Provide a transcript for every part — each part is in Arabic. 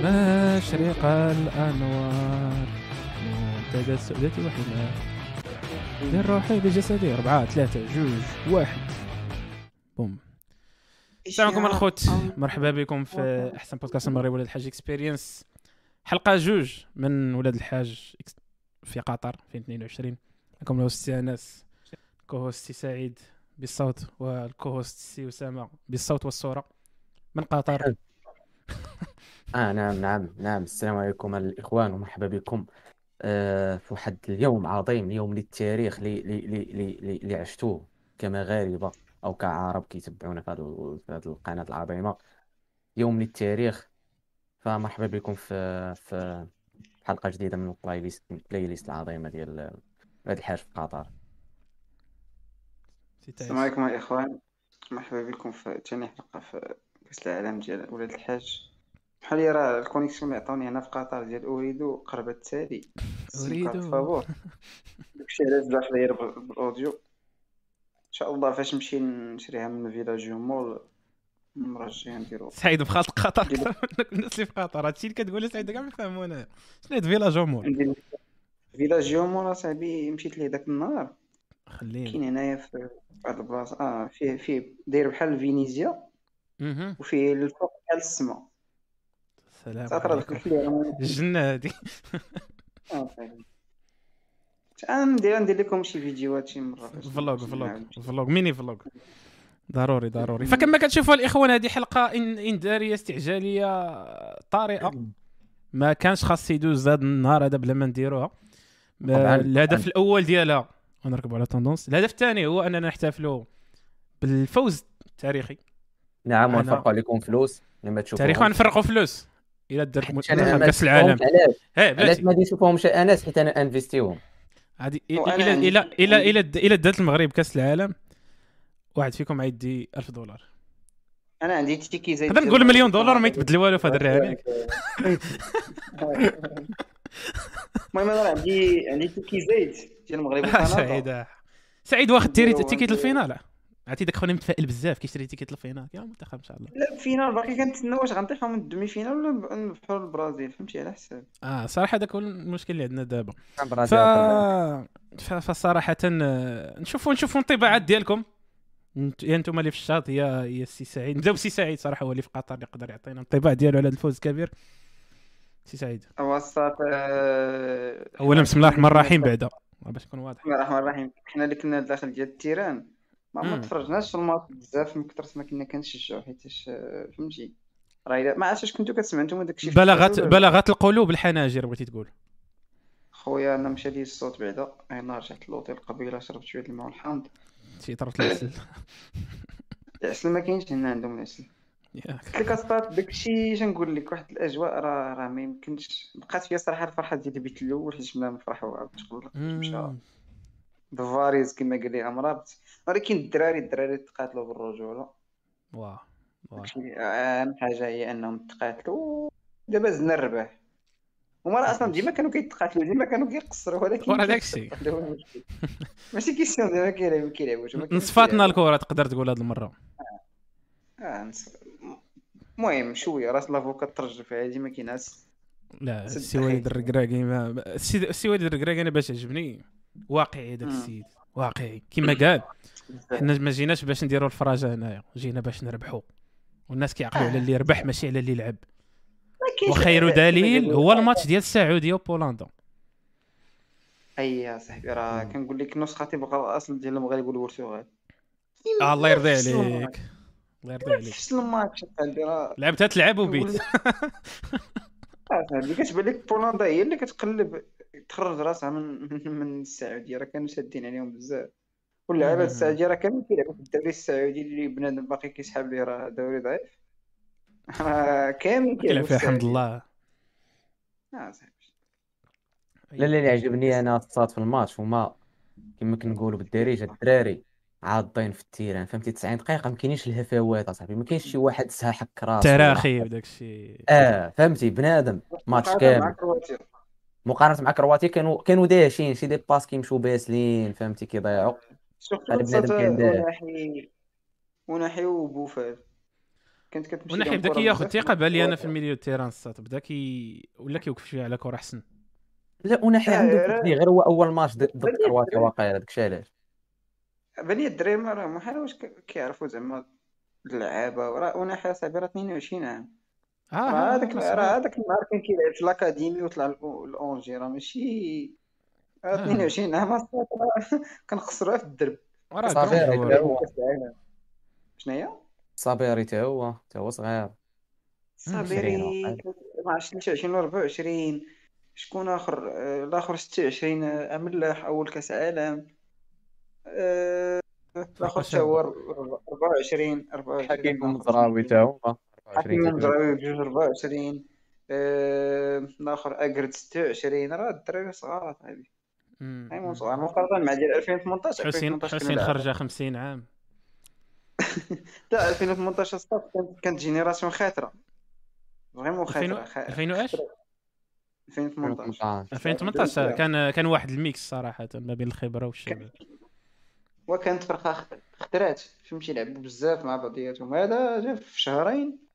مشرق الأنوار. منتدى السؤدة وحماه من روحي بجسدي. أربعة ثلاثة جوج واحد. بوم. السلام عليكم الخوت. مرحبا بكم في أحسن بودكاست المغرب ولاد الحاج اكسبيرينس حلقة جوج من ولاد الحاج في قطر في 22 معكم الهوست سي انس كوهوست سعيد بالصوت والكوهوست سي أسامة بالصوت والصورة. من قطر. آه نعم نعم نعم. السلام عليكم الإخوان ومرحبا بكم. آه في واحد اليوم عظيم يوم للتاريخ اللي عشتوه كمغاربه أو كعرب كيتبعونا في هذه القناة العظيمة. يوم للتاريخ. فمرحبا بكم في في حلقة جديدة من ال playlist ال playlist العظيمة ديال ولاد الحاج في قطر. السلام عليكم الاخوان مرحبا بكم في ثاني حلقة في كأس العالم ديال ولاد الحاج. بحال لي راه الكونيكسيون اللي عطاوني هنا في قطر ديال اريد قرب التالي. اريد فابور. داكشي علاش بزاف داير بالأوديو. إن شاء الله فاش نمشي نشريها من فيلاج مول الجايه نديرو. سعيد في خاطر قطر الناس اللي في قطر هادشي اللي كتقول سعيد كاع ما فهمونا شنو هاد فيلاج مول؟ Villaggio Mall أصاحبي مشيت ليه داك النهار. خليني كاين هنايا في واحد البلاصة. آه فيه فيه داير بحال فينيزيا. وفيه الفوق بحال السما. سلام عليكم. الجنة هادي أنا ندير ندير لكم شي فيديوهات شي مرة. vlog vlog vlog mini vlog ضروري ضروري. فكما كتشوفوا الاخوان هذه حلقة إنذارية استعجالية طارئة. ما كانش خاص يدوز هذا النهار هذا بلا ما نديروها. الهدف الأول ديالها. ونركبوا على توندونس الهدف الثاني هو أننا نحتفلوا بالفوز التاريخي. نعم ونفرقوا عليكم فلوس. لما تشوفوا تاريخ ونفرقوا فلوس. إلى درت منتخب كأس العالم. علاش؟ ما يشوفوهمش انس حيت أنا انفيستيهم هذه إلى إلى إلى إلى إلى دات المغرب كأس العالم واحد فيكم عيدي 1000 دولار. أنا عندي تيكي زي هذا نقول مليون دولار ما يتبدل والو في هذا الرهان المهم أنا عندي عندي تيكي زيت ديال المغرب سعيد سعيد واخد تيري تيكيت الفينال. عرفتي داك خونا متفائل بزاف كيشري تيكيت الفينال يا المنتخب إن شاء الله. لا الفينال باقي كنتسنى واش غنطيحوا من الدومي فينال ولا نبحروا البرازيل فهمتي؟ على حساب. آه صراحة هذاك هو المشكل اللي عندنا دابا. ف... فصراحة نشوفوا نشوفوا الانطباعات ديالكم. يا أنتم اللي في الشاط يا يا السي سعيد. نبداو بسي سعيد صراحة هو اللي في قطر اللي يقدر يعطينا الانطباع ديالو على هذا الفوز الكبير. سي سعيد. وسط اولا بسم الله الرحمن الرحيم بعدا. باش نكون واضح بسم الله الرحمن الرحيم. حنا اللي كنا داخل ديال ال terrain. ما ما تفرجناش في الماتش بزاف من كثر ما كنا كنشجعوا حيت فهمتي؟ راه ما عرفتش كنتو كتسمعوا نتوما داكشي بلغت بلغت القلوب الحناجر بغيتي تقول. خويا أنا مشى لي الصوت بعدا. أنا رجعت للوطيل قبيلة شربت شوية الماء والحامض شي طرت العسل العسل ما كاينش هنا عندهم العسل. قلت لك اصطات داكشي اش نقول لك واحد الأجواء راه راه ما يمكنش. بقات فيا صراحة الفرحة ديال البيت الأول حيت بنا نفرحوا وعاود تقلق مشى. بفاريز كما قال لي امرابط ولكن الدراري الدراري تقاتلوا بالرجوله واه أهم حاجة هي أنهم تقاتلوا. دابا زدنا الرباح هما أصلا ديما كانوا كيتقاتلوا ديما كانوا كيقصروا ولكن ورا داكشي. ماشي كيسيون ديما كيلعبوا كيلعبوا. نصفاتنا الكره تقدر تقول هاد المرة. آه المهم شوية راس لافوكا ترجع فيها ديما كينعس لا السي وليد الركراكي السي وليد الركراكي أنا باش عجبني واقعي هذاك السيد واقعي. كما قال حنا ما جيناش باش نديروا الفراجة هنايا جينا باش نربحوا والناس كيعقلوا على اللي ربح ماشي على اللي لعب. وخير دليل هو الماتش ديال السعودية وبولندا. أي صاحبي راه كنقول لك نسخه تبقى الأصل ديال المغرب والبرتغال آه الله يرضي عليك. الله يرضي عليك. فشل الماتش راه لعبتها تلعب وبيت. صاحبي كتبان لك بولندا هي اللي كتقلب. تخرج راسها من من السعودية راه كانوا شادين عليهم بزاف. واللعابه السعودية راه كانوا كيلعبوا في الدوري السعودي اللي بنادم باقي كيسحب ليه راه دوري ضعيف. راه كامل كيلعب فيه الحمد لله. آه لا لا اللي عجبني أنا الصاد في الماتش. هما كما كنقولوا بالدارجة الدراري عاضين في ال terrain فهمتي؟ 90 دقيقة ما كاينينش الهفوات أصاحبي ما كاينش شي واحد سها حك راسو تراخي وداك الشيء آه فهمتي؟ بنادم ماتش كامل. مقارنة مع كرواتيا كانوا كانوا داشين شي des passes كيمشيو باسلين فهمتي كيضيعوا هذا بنادم كان أوناحي أوناحي وبوفال كانت كتمشي أوناحي بدا كياخذ ثقة بان لي أنا في ال milieu terrain الساط بدا كي ولا كيوقف شوية على كره أحسن؟ لا أوناحي عنده غير هو أول ماتش ضد كرواتيا واقيلا داك الشيء علاش بان لي الدراري راه محال واش كيعرفوا زعما اللعابة. وراه أوناحي صاحبي راه 22 عام. راه هذاك راه هذاك النهار كان كيلعب في الاكاديمي وطلع الاونجي راه ماشي 22 عام كنخسروها في الدرب. راه شنو هي صابيري حتى هو حتى هو صغير. صابيري ما عرفتش 2024 شكون آخر؟ الآخر 26 املاح أول كأس عالم. الآخر حتى هو 24 24 حكيم المزراوي حتى هو. حكيم المزراوي بجوج 24 الآخر اكرد 26 راه الدراري صغار vraiment صغار مقارنة مع ديال 2018 حسين حسين خرج 50 عام. لا 2018 صافي كانت génération خاطره vraiment خاطره 2000 واش 2018 2018 كان كان واحد ال mix صراحة ما بين الخبرة والشباب. وكانت فرقة اخترعت فهمتي لعبوا بزاف مع بعضياتهم. هذا جا في شهرين.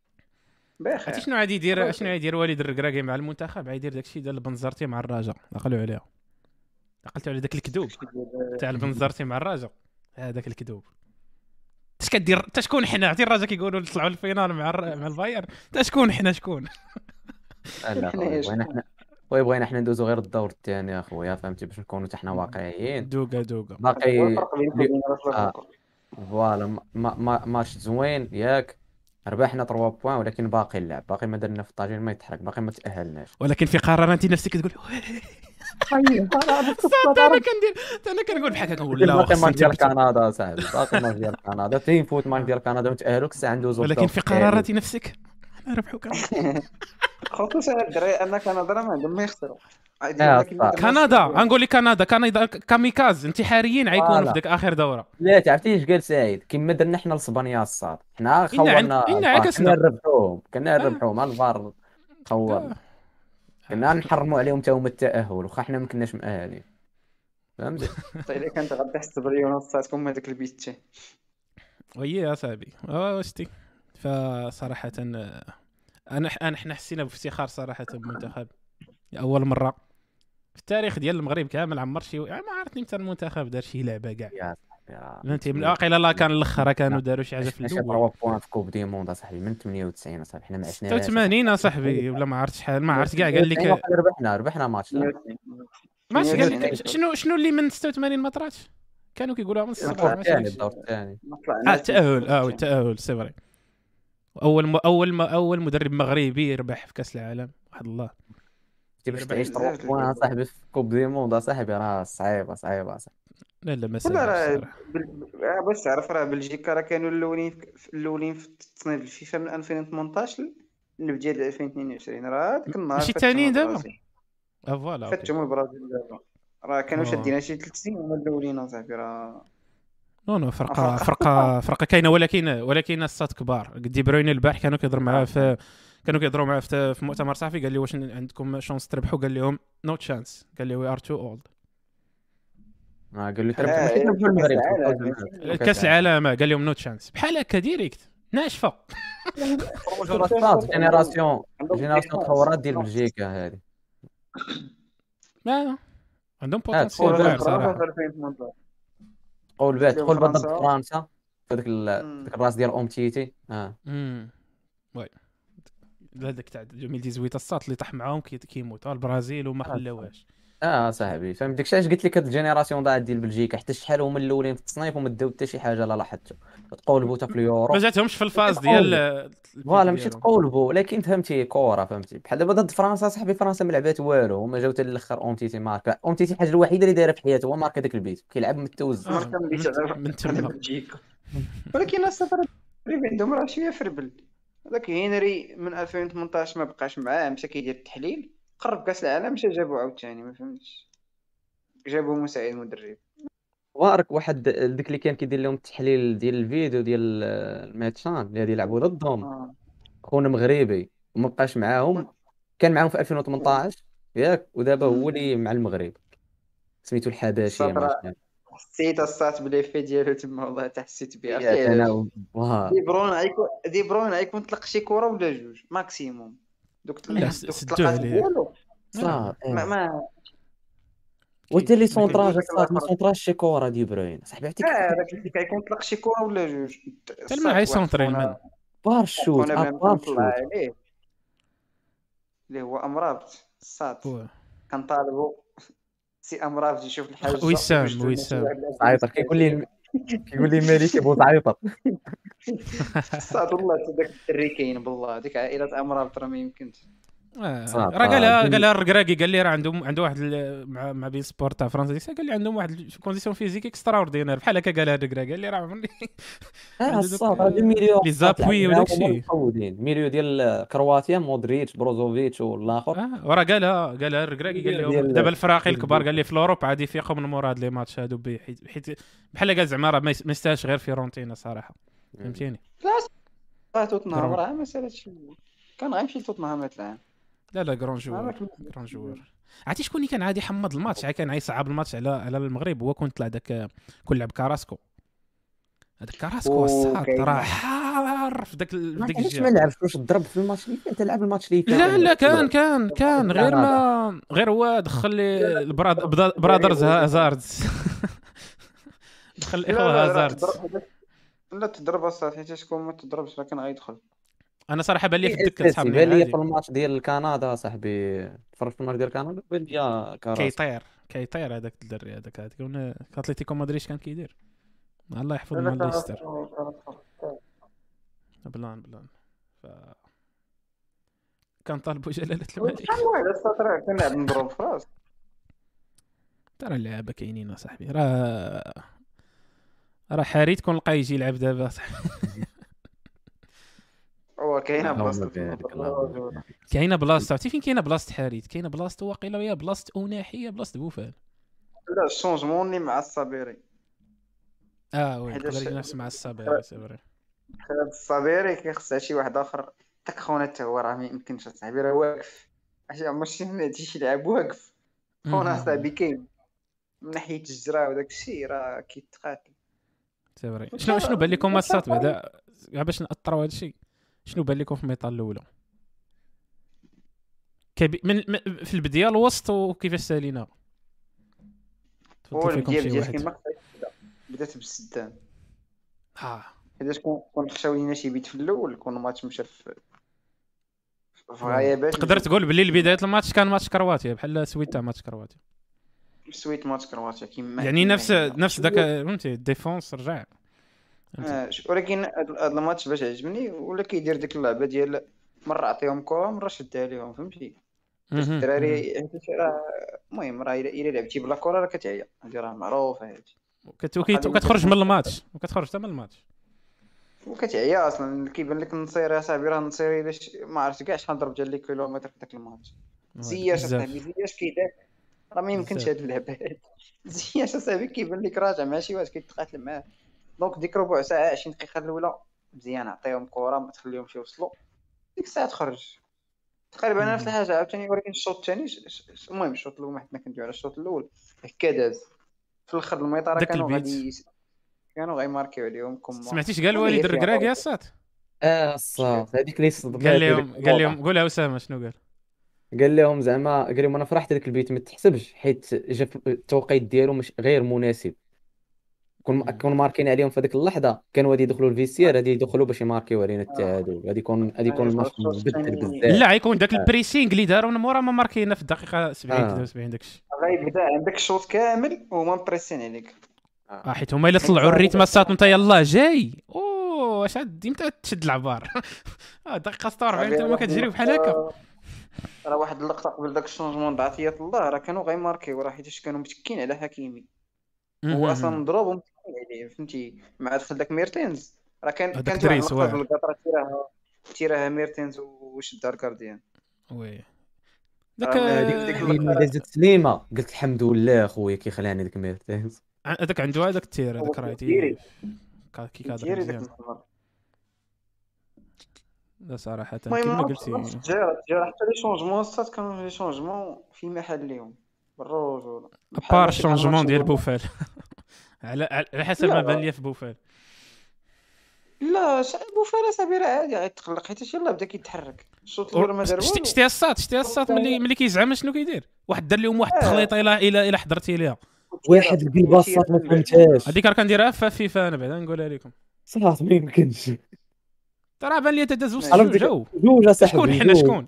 بخير عرفتي شنو غادي يدير شنو غادي وليد الركراكي مع المنتخب؟ غادي يدير داكشي ديال البنزرتي مع الرجاء عقلوا عليها. عقلتوا على داك الكذوب. تاع البنزرتي مع الرجاء هذاك الكذوب. اش كدير انت شكون حنا؟ عرفتي الرجاء كيقولوا طلعوا لل finale مع مع البايرن. انت شكون حنا؟ شكون؟ لا وين إحنا oui بغينا حنا ندوزو غير الدور الثاني اخويا فهمتي؟ باش نكونوا حنا واقعيين. دوكا دوكا باقي voilà ما ماتش زوين ياك. ربحنا 3 points ولكن باقي اللعب باقي ما درنا في الطاجين ما يتحرك. باقي ما تأهلناش. ولكن في قرار أنت نفسك تقول أنا كندير أنا كنقول بحال هكا نقول لا باقي ماتش ديال كندا صاحبي. باقي ماتش ديال كندا. تين فوت ماتش ديال كندا ونتاهلوا الساعة ندوزو ولكن في قرارات نفسك أنا ربحوا كندا خصوصا الدراري ان كندا راه ما عندهم ما يخسروا. كندا غنقول لك كندا كندا كاميكاز انتحاريين غيكونوا في ديك آخر دورة. لا عرفتي اش قال سعيد؟ كما درنا حنا لاسبانيا الصاد حنا خورنا كنا نربحوهم كنا نربحوهم الفار خور كنا نحرموا عليهم حتى هما التأهل واخا حنا ما كناش مؤهلين فهمتي طيب الا كانت غادي تحسب اليونس صاتكم هذاك البيت وي اصاحبي واش فصراحة أنا أنا حنا حسينا بافتخار صراحة بالمنتخب. أول مرة في التاريخ ديال المغرب كامل عمر شي يعني ما عرفتني متى المنتخب دار شي لعبة كاع. فهمتي من الواقع لا كان الآخر كانوا داروا شي حاجة في الأول. points في coupe du monde اصاحبي من 98 اصاحبي حنا ما عشناش 86 اصاحبي ولا ما عرفت شحال ما عرفت كاع قال لك ربحنا ربحنا ماتش. ماشي قال لك شنو شنو اللي من 86 ما طراتش؟ كانوا كيقولوها من الصباح الثاني الدور الثاني آه التأهل آه التاهل c'est vrai أول م... أول م... أول مدرب مغربي يربح في كأس العالم واحد الله. باش تعيش 3 points صاحبي في coupe du monde صاحبي راه صعيبة صعيبة صاحبي لا لا ما راه باش تعرف راه بلجيكا راه كانوا الأولين الأولين في تصنيف الفيفا من 2018 اللي بدا 2022 راه ديك النهار ماشي الثانيين دابا؟ آه voilà فاتهم البرازيل دابا. راه كانوا شادين شي ثلاث سنين هما الأولين أصاحبي راه. non non فرقه فرقه فرقة كاينة ولكن ولكن الساط كبار. دي بروين البارح كانوا كيهضروا معاه في كانوا كيهضروا معاه في مؤتمر صحفي. قال لي واش عندكم chance تربحوا؟ قال لهم no chance قال لي we are too old قال لي تربحوا. المغرب كاس العالم قال لهم no chance بحال هكا direct ناشفه جينيراسيون جينيراسيون تطورات ديال بلجيكا هذه. لا عندهم potentiel صراحة. قول بعد دخل ضد فرنسا في ذاك الراس ديال اومتيتي آه. oui. هذاك تاع 2018 الساط اللي طاح معاهم كيموت. البرازيل وما خلاوهاش آه صاحبي فهمت؟ داكشي علاش قلت لك هاد ال génération ضاعت ديال بلجيكا حتى شحال هما الأولين في التصنيف وما داو حتى شي حاجة لا لاحظتو. تقولبوا حتى في اليورو. ما جاتهمش في ال phase ديال voilà ماشي تقولبوا ولكن فهمتي كوره فهمتي؟ بحال دابا ضد فرنسا صاحبي فرنسا ما لعبات والو هما جاو حتى الآخر أومتيتي ماركا. أومتيتي الحاجة الوحيدة اللي دايرة في حياته هو ماركا داك البيت. كيلعب متوز من تما. ولكن السفر عندهم راه شوية فربل. هذاك هنري من 2018 ما بقاش معاه مشى كيدير التحليل. قرب كاس العالم مشى جابو عاوتاني ما فهمتش. جابوا مساعد مدرب وارك واحد ديك اللي كان كيدير لهم التحليل ديال الفيديو ديال الماتشان اللي غادي يلعبوا ضدهم. آه. خونا مغربي وما بقاش معاهم. كان معاهم في 2018 ياك ودابا هو اللي مع المغرب. سميتو الحباشي حسيت الصات بليفي ديالو تما والله حتى حسيت بها. دي برون غيكون دي برون غيكون طلق شي كرة ولا جوج؟ ماكسيموم دوك الطلقات ديالو صافي. ما ما وانت اللي سونطراج ما سونطراج شي كره دي بروين صاحبي عرفتي هذاك اللي كيكون طلق شي كره ولا جوج. تما غير سونطري المن بار شوت بار شوت اللي هو امرابط الصاد كنطالبوا سي امراف يجي يشوف الحاجة وسام وسام عيطر كيقول لي كيقول لي مالي كيبوظ عيطر صاد والله ذاك الدري كاين بالله ديك عائلة امراف راه ما يمكنش آه. راه قالها قالها الركراكي قال لي راه عندهم عنده واحد مع مع بي سبورت تاع فرنسا قال لي عندهم واحد الكونديسيون فيزيك اكسترا اوردينير بحال هكا قالها الركراكي قال لي راه عمرني آه الصاد هذا الميليو لي زابوي وداك الشيء milieu ديال كرواتيا مودريتش بروزوفيتش والآخر. آه وراه قالها قالها الركراكي قال لهم دابا الفراقي الكبار قال لي في l'Europe عادي يفيقوا من مور هاد les matchs هادو حيت بحال قال زعما راه ما يستاهلش غير فيرونتينا صراحة. فهمتيني؟ لا توتنهام راه مساله كان غيمشي لتوتنهام هاد العام. لا لا grand joueur grand joueur عرفتي شكون اللي كان عادي يحمض الماتش؟ كان يصعب الماتش على على المغرب. هو كون طلع داك كون لعب كاراسكو. هذاك كاراسكو الساط راه حار في داك ديك الجهة. ما لعبش واش ضرب في الماتش؟ اللي انت لعب الماتش اللي لا لا كان كان كان. غير ما غير هو دخل les brothers هازاردز. دخل الاخوه هازاردز. لا تضرب اصاحبي حيت شكون ما تضربش راه كان غيدخل. أنا صراحة بان لي في الدكة صحابي بان لي في الماتش ديال كندا صاحبي تفرجت في الماتش ديال كندا؟ بان لي كيطير كيطير هذاك الدري هذاك هذاك. اتلتيكو مدريد كان كيدير؟ الله يحفظ من ليستر بلان بلان. ف كان طالبوا جلالة الملك. كنا نضرب في راس ترى اللعابة كاينين اصاحبي راه راه حاري تكون لقى يجي يلعب دابا هو كاينة بلاصه كاينة بلاصه عرفتي فين كاينة بلاصه حاريت كاينة بلاصه واقيلا وهي بلاصه أوناحية بلاصه بوفال لا ال changement اللي مع الصابيري آه oui يقدر نفس مع الصابيري c'est vrai خالد الصابيري كيخصها شي واحد آخر. تاك خونا حتى هو راه ما يمكنش اصاحبي راه واقف. عرفتي ماشي ماشي شي لاعب واقف. خونا اصاحبي كاين. من ناحية الجرا وداك الشيء راه كيتقاتل. c'est vrai شنو شنو بان لكم ماتشات بعدا؟ باش نهضروا هذا الشيء. شنو بان لكم في ال mi-temps الأولى؟ كبي... من... في البداية الوسط وكيفاش سالينا؟ هو الديال ديال كيما بدات بالسدان. آه. حيت كون كون خشاو لينا شي بيت في الأول كون الماتش مشى في في غيابات تقدر تقول باللي بدايه الماتش كان ماتش كرواتيا بحال suite تاع ماتش كرواتيا. suite match كرواتيا كيما يعني نفس نفس ذاك فهمتي ال défense رجع. ولكن هذا الماتش باش عجبني ولا كيدير ديك اللعبة ديال مرة عطيهم كره مرة شدها لهم فهمتي؟ الدراري راه المهم راه الا لعبتي بلا كرة راه كتعيا هادي راه معروفة هادي وكتخرج من الماتش. وكتخرج حتى من الماتش. وكتعيا أصلا كيبان لك النصيري يا صاحبي راه النصيري إلا ما عرفت كاع شحال ضرب ديال les kilomètres في داك الماتش. زياش اصاحبي زياش كيدار راه ما يمكنش هاد اللعبة زياش اصاحبي كيبان لك راجع مع شي واحد كيتقاتل معاه. donc ديك ربع ساعه 20 دقيقه الأولى. مزيان عطيهم كره ما تخليهمش يوصلوا. ديك الساعة تخرج. تقريبا نفس الحاجة عاوتاني ولكن الشوط الثاني المهم الشوط الأول حنا كندوي على الشوط الأول. هكا داز. في الأخر ال mi-temps كانوا غادي كانوا غيماركيو عليهم كم سمعتيش؟ قال وليد الركراكي يا سات آه الساط هذيك اللي قال لهم قال لهم قولها أسامة شنو قال؟ قال لهم زعما قال لهم أنا فرحت هذاك البيت ما تحسبش. حيت جا التوقيت ديالو مش غير مناسب. كون كون ماركين عليهم في هذيك اللحظة كانوا غادي يدخلوا ال vestiaire غادي يدخلوا باش يماركيو علينا التعادل. غادي يكون غادي يكون الماتش مبدل بزاف. لا غيكون داك ال pressing اللي داروا من مورا ما ماركينا في الدقيقة 70 73 داك الشيء غيبدا عندك الشوط كامل وهما مبريسين عليك. آه. حيت هما إلا طلعوا ال rythme الساط انت يلاه جاي! أوه هاد إمتى تشد العبار. آه دقيقة 46 انت ما كتجري بحال هكا. راه واحد اللقطة قبل داك ال changement بعطيه الله راه كانوا غيماركيو راه حيت كانوا متكين على حكيمي. هو أصلا مضروب يعني فهمتي؟ مع دخل داك ميرتينز. راه كان كانت واحد اللقطه القطرة تيراها تيراها ميرتينز وشدها ال gardien oui. داك ديك ديك سليمة. قلت الحمد لله خويا كيخلعني ديك ميرتينز. هذاك عنده هذاك ال tir هذاك رايتي كيكادري مزيان. لا صراحة كما قلتي جا حتى les changements الساط كانوا les changements في محلهم بالرجولة part ال changement ديال بوفال. على على حسب ما بان لي في بوفال. لا بوفال صاحبي راه عادي غيتقلق حيت يلاه بدا كيتحرك. الشوط الأول ما دار والو شتي الساط شتي الساط ملي ملي كيزعم شنو كيدير. واحد دار لهم واحد التخليطه إلى إلى إلى حضرتي ليها. واحد الباصات ما فهمتهاش. هذيك راه كنديرها في فيفا أنا بعدا نقولها لكم صراحة ما يمكنش. ترى بان لي تداز وسط جوج جوج شكون؟ حنا شكون؟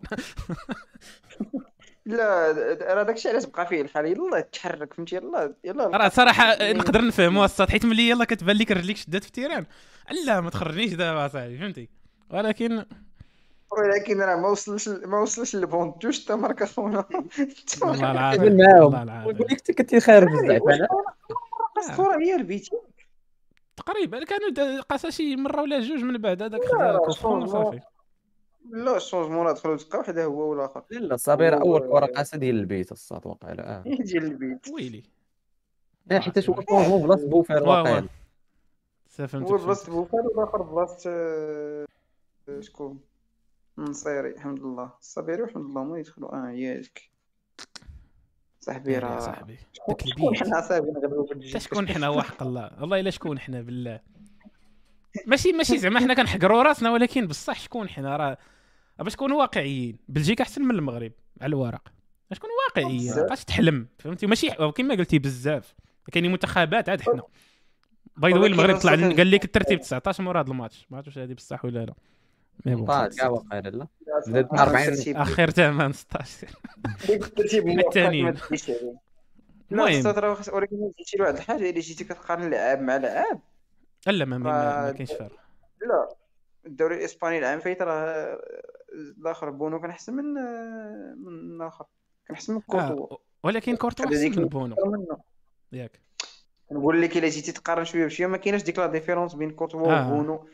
لا راه داكشي علاش بقى فيه الحال. يلا تحرك فهمتي؟ يلا يلا. راه صراحة نقدر نفهموا الساط حيت ملي يلا كتبان لك رجليك شدات في ال terrain. لا ما تخرجنيش دابا صاحبي فهمتي؟ ولكن ولكن راه ما وصلش ما وصلش لبون جوج تا ماركا خونا والله العظيم والله العظيم. نقول لك أنت كنتي خارج بزاف الصورة هي البيتي تقريبا كانوا قاسا شي مرة ولا جوج من بعد هذاك خدا وصافي لا الشونجمون دخلوا تلقى واحد هو والآخر. لا صابر أول كره قاسه ديال البيت الصاد واقيلا آه ديال البيت. ويلي. آه حيت هو شونجمون بلاصة بوفال واقيلا هو بلاصة بوفال والآخر بلاصة شكون؟ نصيري الحمد لله. الصبيري والحمد لله ما يدخلوا آه ياك. صاحبي راه. صاحبي. شكون حنا صاحبي؟ نغلبوا شكون حنا وحق الله. والله إلا شكون حنا بالله. ماشي ماشي زعما حنا كنحقروا راسنا ولكن بصح شكون حنا؟ راه باش نكونوا واقعيين. بلجيكا أحسن من المغرب على الورق. باش نكونوا واقعيين. ما بقاش تحلم. فهمتي؟ ماشي كما قلتي بزاف. كاينين منتخبات عاد حنا. بعدا المغرب طلع قال لك الترتيب 19 مورا هذا الماتش. ما عرفتش هذه بصح ولا لا. mais bon. كاع واقيلا لا زاد 40 آخر ثمن 16 الثانيين المهم. ولكن جيتي لواحد الحاجة إلا جيتي كتقارن لعاب مع لعاب لا ما, ما كاينش فرق. لا. الدوري الإسباني العام فايت راه الآخر بونو كان احسن من من الآخر. كان احسن من كورتوا. آه. ولكن كورتوا أحسن من بونو. ياك. نقول لك إلا جيتي تقارن شوية بشوية ما كاينش ديك la différence بين كورتوا آه. وبونو.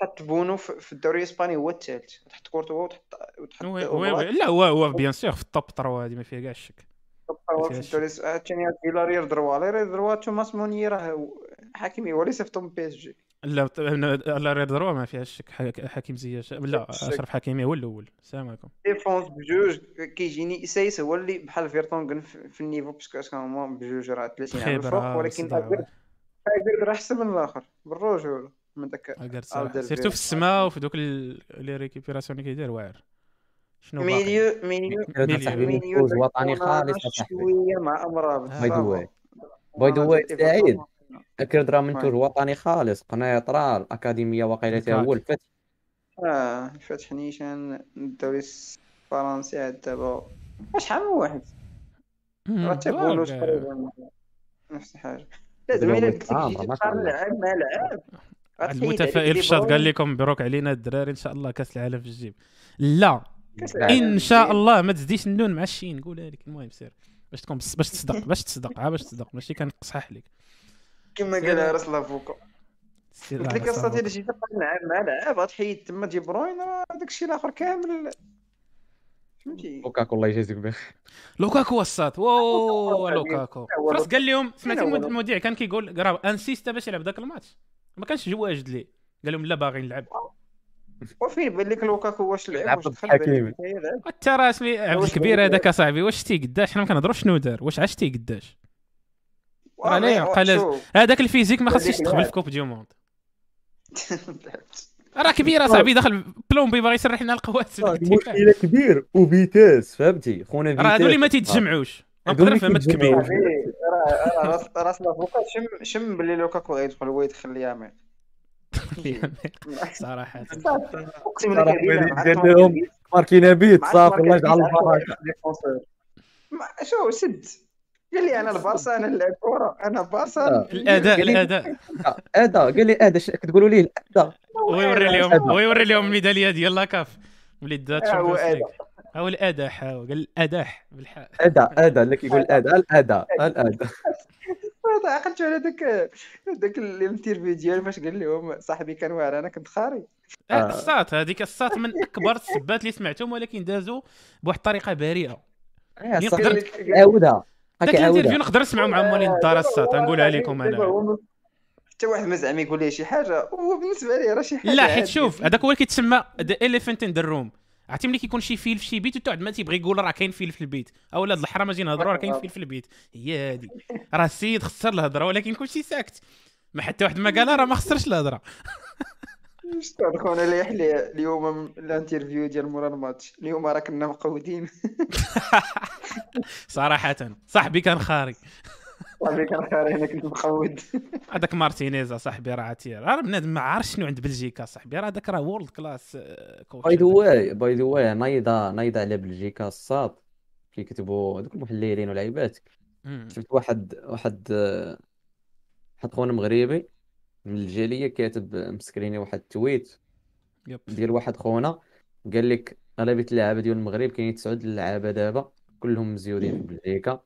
تحط بونو في الدوري الإسباني هو الثالث تحط كورتوا وتحط وتحط وي وي لا هو هو بيان سور في التوب 3 هذه ما فيها كاع الشك في الدوري الثاني فيلاريال دروا دروا توماس موني راه حكيمي هو اللي صيفطهم بي إس جي. لا لا ريال دروا ما فيهاش شك حكيم زياش. لا أشرف حكيمي هو الأول. السلام عليكم. ديفونس بجوج كيجيني إسايس هو اللي بحال فيرتونغن في النيفو باسكو اسكو هما بجوج راه 30 عام الفوق ولكن اجرد راه احسن من الآخر بالرجوله من داك surtout في السماء وفي دوك les récupérations اللي كيدير واعر. شنو milieu milieu milieu. وطني خالص شوية مع أمراض. by the way by the way سعيد. أكيد راه منتوج وطني خالص قنيطره الاكاديميه واقيلا هو الفتح آه الفتح نيشان الدوري الفرنسي عاد دابا شحال من واحد راه تيقولوا تقريبا نفس الحاجة. لازم الا قلت لك تقارن لعاب مع لعاب المتفائل في الشاط قال لكم مبروك علينا الدراري إن شاء الله كأس العالم في الجيب. لا إن شاء الله ما تزديش النون مع الشين. نقولها لك المهم سير باش تكون باش تصدق باش تصدق باش تصدق. ماشي كنصحح لك. كما قال راس l'avocat. قلت لك اصاحبي الا جيت مع مع لعاب غتحيد تما دي بروين داك الشيء الآخر كامل. فهمتي؟ لوكاكو الله يجازيك بخير. لوكاكو وسط. واو لوكاكو خلاص قال لهم سمعتي المذيع كان كيقول راه insista باش يلعب ذاك الماتش. ما كانش واجد ليه. قال لهم لا باغي نلعب. وفين بان لك لوكاكو واش لعب واش حكيمي. انت راه عبد الكبير هذاك أصاحبي واش شتي قداش حنا ما كنهضروش شنو دار واش عشتي قداش راه قال هذاك ال physique ما خاصش يدخل في coupe du monde راه كبير اصاحبي دخل بلومبي باغي يسرح لنا القوات المشكلة كبير وفيتاس فهمتي خونا راه هذو اللي ما تيتجمعوش نقدر نفهم كبير راه راس لافوكا شم شم باللي لوكاكو غيدخل هو يدخل ليامين صراحة اقسم بالله لهم ماركينا بيت صافي الله يجعل البركه شو سد قال لي أنا البارسا أنا نلعب كره أنا بارسا الأداء الأداء. أداء. قال لي أداء. كتقولوا ليه الأداء. ويوري لهم ويوري لهم الميدالية ديال لاكاف ملي دات هو هو الاداح هو قال الاداح بالحاء أداء أداء. اللي كيقول الأداء الأداء الأداء. عقلت على داك داك ال interview ديالو فاش قال لهم صاحبي كان واعر. أنا كنت خاري الساط هذيك الساط من أكبر السبات اللي سمعتهم ولكن دازوا بواحد الطريقة بريئة. نقدر عاودها داك ال interview نقدر نسمعو مع مولين الدار الساط نقولها لكم أنا. حتى واحد ما زعما يقول لي شي حاجة هو بالنسبة لي راه شي حاجة لا حيت شوف هذاك هو اللي كيتسمى the elephant in the room عرفتي ملي كيكون شي فيل في شي بيت وتقعد ما تيبغي يقول راه كاين فيل في البيت. أو ولاد الحرام أجي نهضروا راه كاين فيل في البيت. هي هادي. راه السيد خسر الهضرة ولكن كلشي ساكت. ما حتى واحد ما قال راه ما خسرش الهضرة. أستاذ خونا اللي يحلي اليوم ال interview ديال مورا الماتش؟ اليوم راه كنا مقودين صراحة صاحبي كان خاري. صاحبي كان خاري أنا كنت مقود هذاك مارتينيز صاحبي راه عتير راه بنادم ما عارف شنو عند بلجيكا صاحبي. راه هذاك راه world class by the way by the way نايضة نايضة على بلجيكا الصاد. كيكتبوا هذوك المحللين والعيبات شفت واحد واحد واحد خونا مغربي من الجالية كاتب مسكريني واحد ال tweet. يب. ديال واحد خونا قال لك اغلبيه اللعابة ديال المغرب كاينين تسعود اللعابه دابا كلهم مزيودين في بلجيكا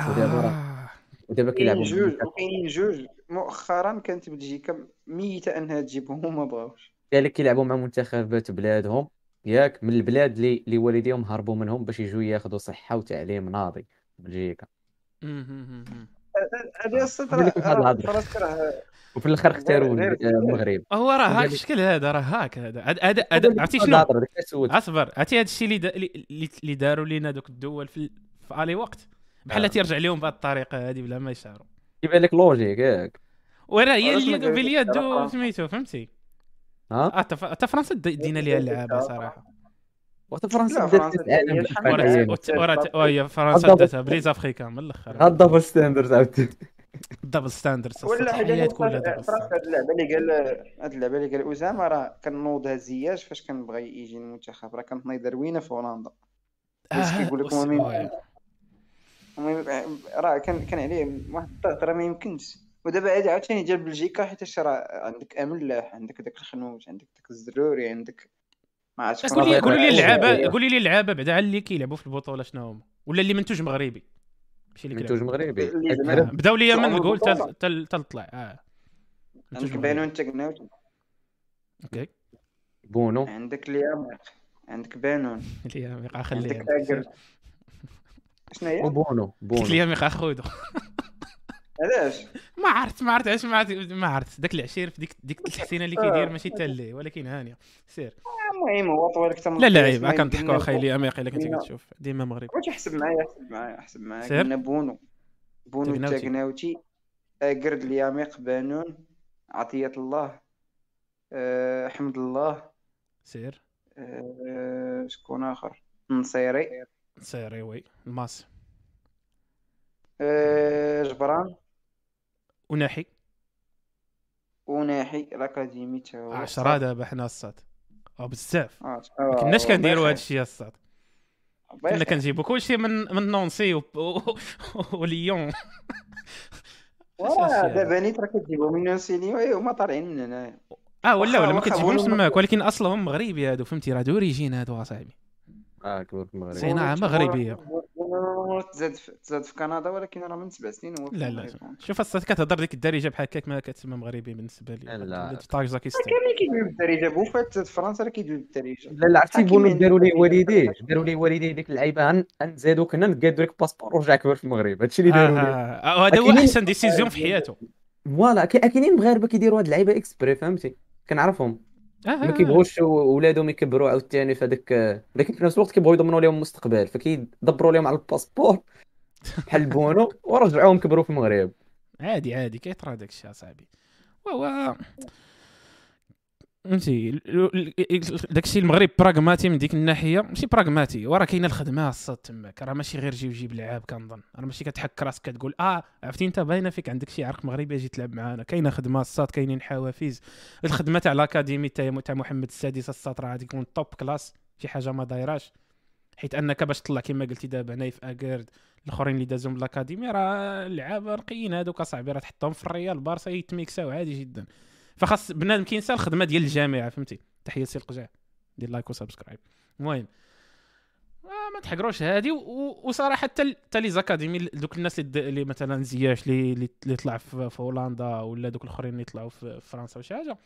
ودابا راه آه. ودابا كيلعبوا جوج وكاينين جوج. مؤخرا كانت بلجيكا ميتة أنها تجيبهم وما بغاوش. قال لك كيلعبوا مع منتخبات بلادهم. ياك من البلاد اللي اللي والديهم هربوا منهم باش يجوا ياخذوا صحة وتعليم ناضي في بلجيكا. هذه الصفة قال لك واحد راه الهضرة. فراسك راه وفي الآخر اختاروا غير- المغرب. هو راه هاك الشكل هذا راه هاك هذا. هذا- عرفتي شنو؟ أصبر. عرفتي هذا الشيء اللي دا- اللي اللي داروا لينا دوك الدول في في ألي وقت؟ بحال آه. تيرجع لهم بهذه الطريقة هذه بلا ما يشعروا. يبان لك لوجيك ياك. وراه هي اليد باليد؟ سميتو فهمتي؟ ها؟ آه تا- تا فرنسا دينا ليها اللعابه صراحة. وقت فرنسا بدات فرنسا كاس العالم هي بالألفين شحال ورا عيان. من- ورا وهي فرنسا بالضبط. داتها بليز افريكان من الآخر هاد دبل ستاندرز عاوتاني double standard ولا حاجة هاد اللعبة اللي قال هاد اللعبة اللي قال أسامة راه كنوضها زياش فاش كنبغي يجي المنتخب. راه كانت نايضة روينة في هولندا. باش كيقول لك راه كان كان عليه واحد الضغط راه ما يمكنش. ودابا عادي عاوتاني جا بلجيكا حيت راه عندك أملاح عندك داك الخنوس عندك داك الزروري عندك ما عرفتش شكون قول لي لي اللعابه. قولي لي اللعابه بعدا على اللي كيلعبوا في البطولة شنو هما؟ ولا اللي منتوج مغربي؟ ماشي اللي منتوج مغربي. بداو لي من الجول. تل تل تل طلع آه. عندك مغربي. بانون تاكناوت أوكي. بونو. عندك لياميق عندك بانون اللي هي عندك شنو هي؟ بونو لي يا خودو علاش؟ ما عرفت ما عرفت علاش ما عرفت ما عرفت. داك العشير في ديك ديك التحسينه اللي كيدير ماشي حتى ليه ولكن هانيه سير. المهم هو طوال أكثر لا لا عيب. كنضحكوا أخي لي أمريكا الا كنت قلنا- كتشوف ديما مغرب. واش يحسب معايا يحسب معايا يحسب معايا. قلنا بونو. بونو تاكناوتي. تاكناوتي قرد الياميق بانون. عطية الله. آه، حمد الله. سير؟ آه، شكون آخر؟ نصيري. سيري وي. الماس آه، جبران. وناحي وناحي الاكاديمي تا هو 10 دابا حنا الصاد. أو بزاف. آه، ما كناش كنديروا. هذا الشيء الصاد. كنا. كنجيبوا كلشي من من نونسي وليون وراه. دابا نيت راه كتجيبهم من نونسيني وي هما طالعين من هنايا آه ولا ولا ما كتجيبهمش تماك ولكن أصلهم مغربي هادو فهمتي؟ راه دوريجين هادو أصاحبي. آه كبر في المغرب صناعة بونو- تزاد في تزاد في كندا ولكن راه من سبع سنين هو لا لا. شوف الصاط كتهضر ديك الدارجه بحال هكاك ما كتسمى مغربي بالنسبة لي لا. ولا طاجكستان كاملين كيدويو بالدارجه بوفات في فرنسا راه كيدويو بالدارجه لا لا عرفتي عندك داروا ليه. والديه داروا ليه والديه ديك اللعيبة عن عن زادو كنا نقادوا لك passeport ورجع كبر في المغرب هادشي اللي آه داروا ليه آه، هذا هو. أحسن décision في حياته voilà كاي- كاينين مغاربة كيديروا هاد اللعيبة exprès فهمتي كنعرفهم آه، آه، ما كيبغوش ولادهم يكبروا عاوتاني في هذاك لكن في نفس الوقت كيبغوا يضمنوا لهم المستقبل فكيدبروا لهم على ال passeport بحال بونو ورجعوهم كبروا في المغرب. عادي عادي كيطرى داك الشيء اصاحبي وهو فهمتي؟ داك الشيء المغرب براغماتي من ديك الناحية ماشي براغماتي وراه كاينة الخدمة الصاط تماك راه ماشي غير جي وجيب لعاب كنظن راه ماشي كتحك راسك كتقول آه عرفتي انت باينة فيك عندك شي عرق مغربي أجي تلعب معانا. كاينة خدمة الصاط كاينين حوافز. الخدمة تاع ال académie تاع محمد السادس الصاط راه غادي يكون top class شي حاجة ما دايراش. حيت أنك باش تطلع كما قلتي دابا نايف أكرد الأخرين اللي دازهم ال académie راه لعابه رقيين هذوك أصاحبي راه تحطهم في الريال بارسا يتميكساو عادي جدا. فخاص بنادم كينسى الخدمة ديال الجامعة فهمتي؟ تحية سي القجع دير like و subscribe المهم آه ما تحقروش هادي وصراحة حتى حتى les académies دوك الناس اللي, مثلا زياش اللي طلع في, هولندا ولا دوك الأخرين اللي طلعوا في فرنسا وشي حاجة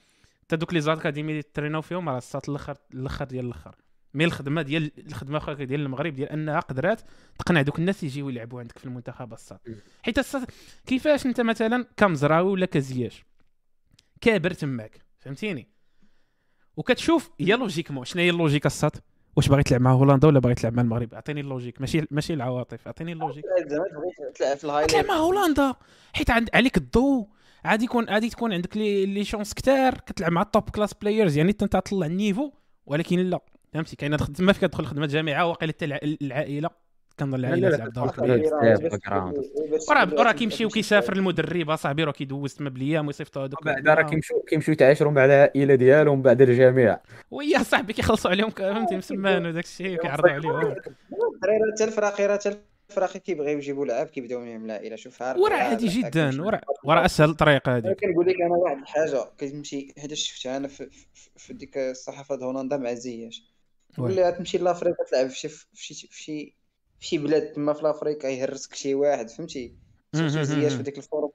حتى دوك les académies اللي تريناو فيهم راه صاط الأخر الأخر ديال الأخر. mais الخدمة ديال الخدمة أخرى ديال المغرب ديال أنها قدرات تقنع دوك الناس يجيو يلعبوا عندك في المنتخب الصاط م. حيت الصاط كيفاش أنت مثلا كمزراوي ولا كزياش؟ كابر تماك فهمتيني؟ وكتشوف هي logiquement شنو هي ال logique الصاط؟ واش باغي تلعب مع هولندا ولا باغي تلعب مع المغرب؟ اعطيني ال logique ماشي ماشي العواطف اعطيني ال logique. تلعب في تلعب مع هولندا. حيت عند عليك الضو عادي يكون عادي تكون عندك les les chances كثار كتلعب مع ال top class players يعني انت تطلع ال niveau ولكن لا. فهمتي؟ كاينة تما فيك تدخل خدمه جامعه واقيلا حتى العائلة. كنظن العائله تلعب دور كبير. وراه كيمشي وكيسافر المدرب أصاحبي راه كيدوز تما بالايام ويصيفطوا هذوك بعد راه كيمشيو كيمشيو يتعاشروا مع العائله ديالهم بعد الجامعة. ويا صاحبي كيخلصوا عليهم فهمتي مسمن وداك الشيء كيعرضوا عليهم. الدراري حتى الفراقي راه الفراقي كيبغيو يجيبوا لعاب كيبداو من العائله شوف وراه عادي جدا. وراه وراه أسهل طريقة هذه. كنقول لك أنا واحد الحاجة كتمشي هذا شفتها أنا في, في ديك الصحافة هولندا مع زياش. ولا تمشي لأفريقيا تلعب في شي في شي في شي بلاد تما في افريقيا يهرسك شي واحد فهمتي؟ زياش في ديك الفوروب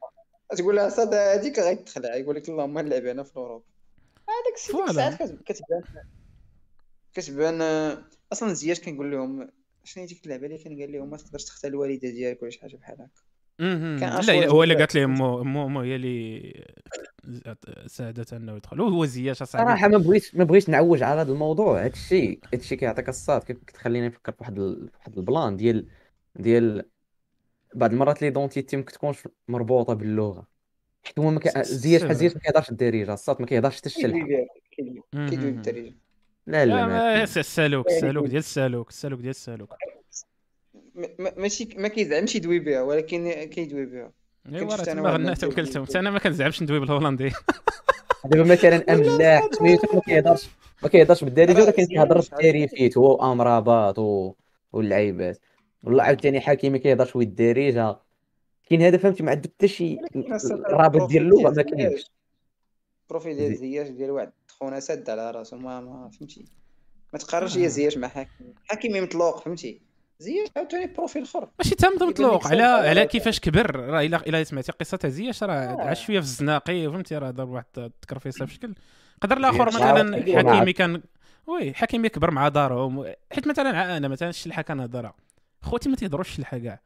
تقول لها صاد هذيك غيتخلع. يقول لك اللهم نلعب أنا في الاوروب هذاك الساعات كتبان كتبان أصلا زياش كنقول لهم شنو ديك اللعبة اللي كان قال لهم ما تقدرش تختار الوالدة ديالك ولا شي حاجة بحال هكا. لا هو اللي قالت لي امو امو هي اللي ساعدت انه يدخل. هو زياش اصاحبي صراحة ما بغيتش ما بغيتش نعوج على هذا الموضوع. هذا الشيء هذا الشيء كيعطيك الصاط كتخليني نفكر في واحد واحد ال plan ديال ديال بعض المرات l'identité ما كتكونش مربوطة باللغة. حيت هو ما كي... زياش بحال زياش ما كيهضرش الدارجة. الصاط ما كيهضرش حتى الشلحة. كيدوي الدارجة. لا لا ما السالوك السالوك ديال السالوك السالوك ديال السالوك ماشي ما كيزعمش يدوي بها ولكن كيدوي بها. ايوا غنات وكلتهم. أنا ما كنزعمش ندوي بالهولندي. دابا مثلا املاح سميتو ما كيهضرش ما كيهضرش بالدارجه ولكن كيهضر بالتاريفيت هو امراباط و... واللعيبات. والله عاوتاني حكيمي كيهضر شوية الدارجه كاين هذا فهمتي؟ ما عنده حتى شي رابط ديال اللغة ما كاينش. profil ديال زياش ديال واحد خونا سد على راسو ما ما فهمتي؟ ما تقارنش يا زياش مع حكيمي حكيمي مطلوق فهمتي؟ زياش عاوتاني profil اخر. ماشي تم مطلوق على على كيفاش كبر. راه الا إلا سمعتي قصة تاع زياش راه آه. عاش شوية في الزناقي فهمتي؟ راه دار واحد التكرفيصه في شكل. قدر الآخر مثلا حكيمي كان oui حكيمي كبر مع دارهم حيت مثلا أنا مثلا الشلحة كنهضرها خوتي ما تيهضروش الشلحة كاع.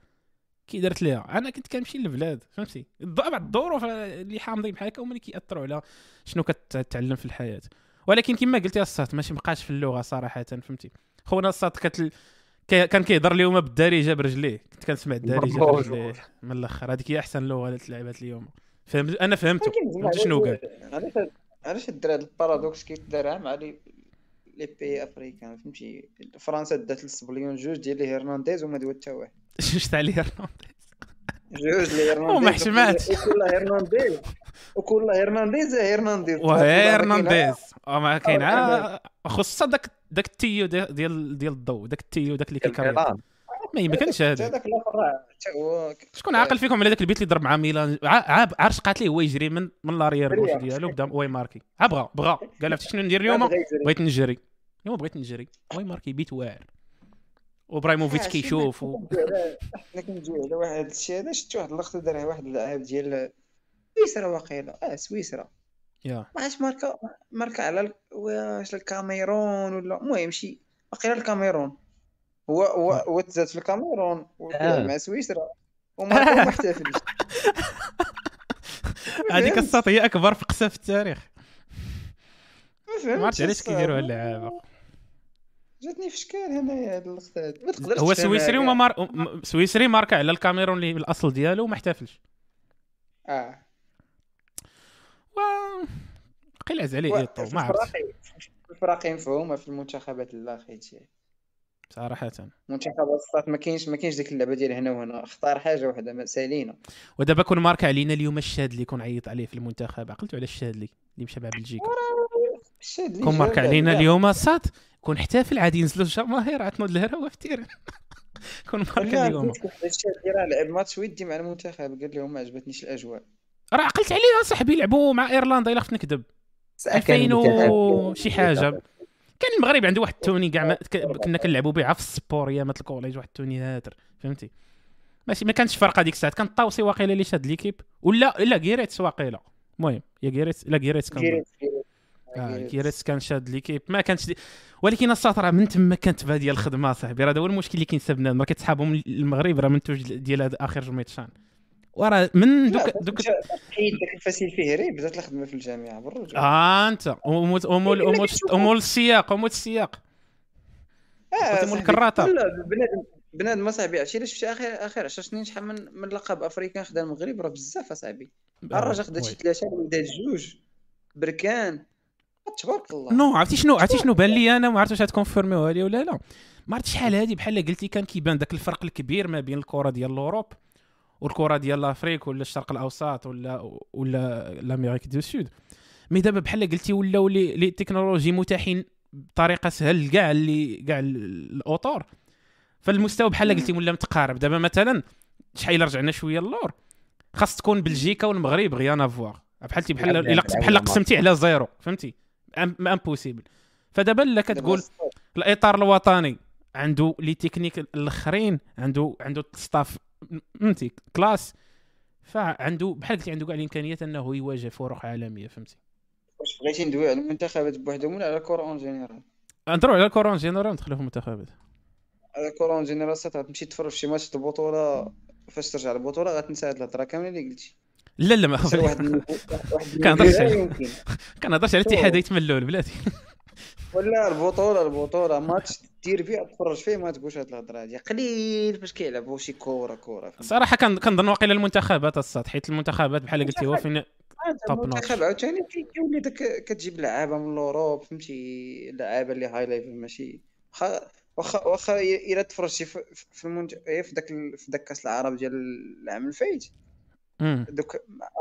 كي درت ليها. أنا كنت كنمشي للبلاد فهمتي؟ بعض الظروف اللي حامضين بحال هكا هما اللي كيأثروا على شنو كتعلم في الحياة. ولكن كما قلتي الصات ماشي مابقاش في اللغة صراحة فهمتي؟ خونا الصات كتل كان كيهضر اليوم بالدارجة برجليه. كنت كنسمع الدارجة برجليه من الأخر. هذيك هي أحسن لغة اللي تلعبات اليوم. فهمت؟ أنا فهمته. فهمت شنو قال. علاش الدرا هذا البارادوكس كيدار مع لي لي بي افريكان فهمتي؟ فرنسا دات السبليون جوج ديال لي هرنانديز وما دوات حتى واحد. جوج تاع لي هرنانديز جوج لي هرنانديز وما حشماتش وكل هرنانديز وكل هرنانديز هرنانديز هرنانديز ما كاين خصوصا داك داك التيو ديال ديال الضوء داك التيو داك اللي كيكري ما يمكنش هذا شكون عاقل فيكم على ذاك البيت اللي ضرب مع ميلان عاب عرش قاتلي هو يجري من من لاريير بوش ديالو بدا وي ماركي بغا بغا قال عرفتي شنو ندير اليوم بغيت نجري اليوم بغيت نجري وي ماركي بيت واعر وابراهيموفيتش كيشوف حنا كنجيو على واحد الشيء هذا شفت واحد اللقطه دارها واحد اللاعب ديال سويسرا واقيلا آه سويسرا يا ما عرفتش ماركا ماركا على واش الكاميرون ولا المهم شي واقيلا الكاميرون هو هو هو تزاد في الكاميرون مع سويسرا وماركا ما احتفلش هذيك الساط هي اكبر فقسه في التاريخ ما عرفتش علاش كيديروا اللعابه جاتني في شكال هنايا هاد اللقطه هو سويسري وما مار... سويسري ماركا على الكاميرون اللي الاصل ديالو وما احتفلش. آه. و قيل عز عليه يطو ما عرفت الفراقي مفهومة في المنتخبات لا خيتي صراحة. منتخب الصات ما كاينش ما كاينش ديك اللعبة ديال هنا وهنا. اختار حاجة وحدة سالينا. ودابا كون ماركا علينا اليوم الشاد اللي كون عيط عليه في المنتخب. عقلتوا على الشادلي اللي مشى مع بلجيكا. كون ماركا علينا اليوم الصات كون احتفل عادي ينزلوا الجماهير عطنوا الهراوه في terrain كون ماركا اليوم. الشاد لعب ماتش ودي مع المنتخب قال لهم ما عجبتنيش الأجواء. راه عقلت عليه صاحبي يلعبوا مع إيرلندا إلا خفت نكذب. 2000 و شي حاجة. كان المغرب عنده واحد التوني كاع كنا كنلعبوا بها في sport ايامات collège واحد التوني هاتر فهمتي؟ ماشي ما كانش فرق هذيك الساعة كان طاوسي واقيلا اللي شاد l'équipe ولا لا كيريتس واقيلا. المهم يا كيريتس لا كيريتس كان آه كيريتس كان شاد ليكيب. ما كانش دي... ولكن الساط راه من تما كانت باديه الخدمة صاحبي. راه هو المشكل اللي كاين بنادم ما كتسحابهم المغرب راه منتوج ديال هذا آخر جميتشان. وراه من دوك دوك حيد داك الفسيل فيه ريب. بدات الخدمة في الجامعة بالرجوع آه أنت. ومول ومول السياق ومول السياق. آه مول الكراطه بنادم بنادم اصاحبي عرفتي الا شفتي اخر آخر 10 سنين شحال من من لقب افريكان خدا المغرب؟ راه بزاف اصاحبي الراجل خدا شي ثلاثة ولا جوج. بركان. تبارك الله. non عرفتي شنو؟ عرفتي شنو؟ بان لي أنا ما عرفتش واش غت confirmer يوها لي ولا لا. ما عرفتش شحال هادي بحال قلتي كان كيبان داك الفرق الكبير ما بين الكرة ديال l'Europe والكرة ديال l'Afrique ولا الشرق الأوسط ولا ولا l'Amérique du Sud. mais دابا بحال قلتي ولاو les technologies متاحين بطريقة سهل كاع اللي كاع الأوتور فالمستوى بحال قلتي ولا متقارب. دابا مثلا شحال رجعنا شوية اللور خاص تكون بلجيكا والمغرب rien à voir. بحال بحال بحال قسمتي على زيرو فهمتي؟ impossible فدابا كتقول الإطار الوطني عنده les techniques الأخرين عنده عنده staff فهمتي classe فعنده بحال قلتي عنده كاع الإمكانيات أنه يواجه فرق عالمية فهمتي. واش بغيتي ندوي على المنتخبات بوحدهم ولا على الكره en général نهضروا على الكره en général ندخلوا في المنتخبات. على الكره en général تمشي تفرج شي ماتش البطولة فاش ترجع البطوله غتنسى هاد الهضرة كاملة اللي قلتي. لا لا ما كنهضرش على كنهضرش على الاتحاديه ملول بلاتي ولا البطولة البطولة ماتش دير فيه تفرج فيه ما تقولش هاد الهضرة هادي. قليل فاش كيلعبوا شي كورة كورة. صراحة كنظن واقيلا المنتخبات الصاط حيت المنتخبات بحال قلتي هو فين top المنتخب عاوتاني كيولي داك كتجيب لعابة من l'Europe فهمتي؟ لعابة اللي هاي level ماشي. واخا واخا إلا تفرجتي في المنت... إيه، في داك في داك كأس العرب ديال العام الفايت. دوك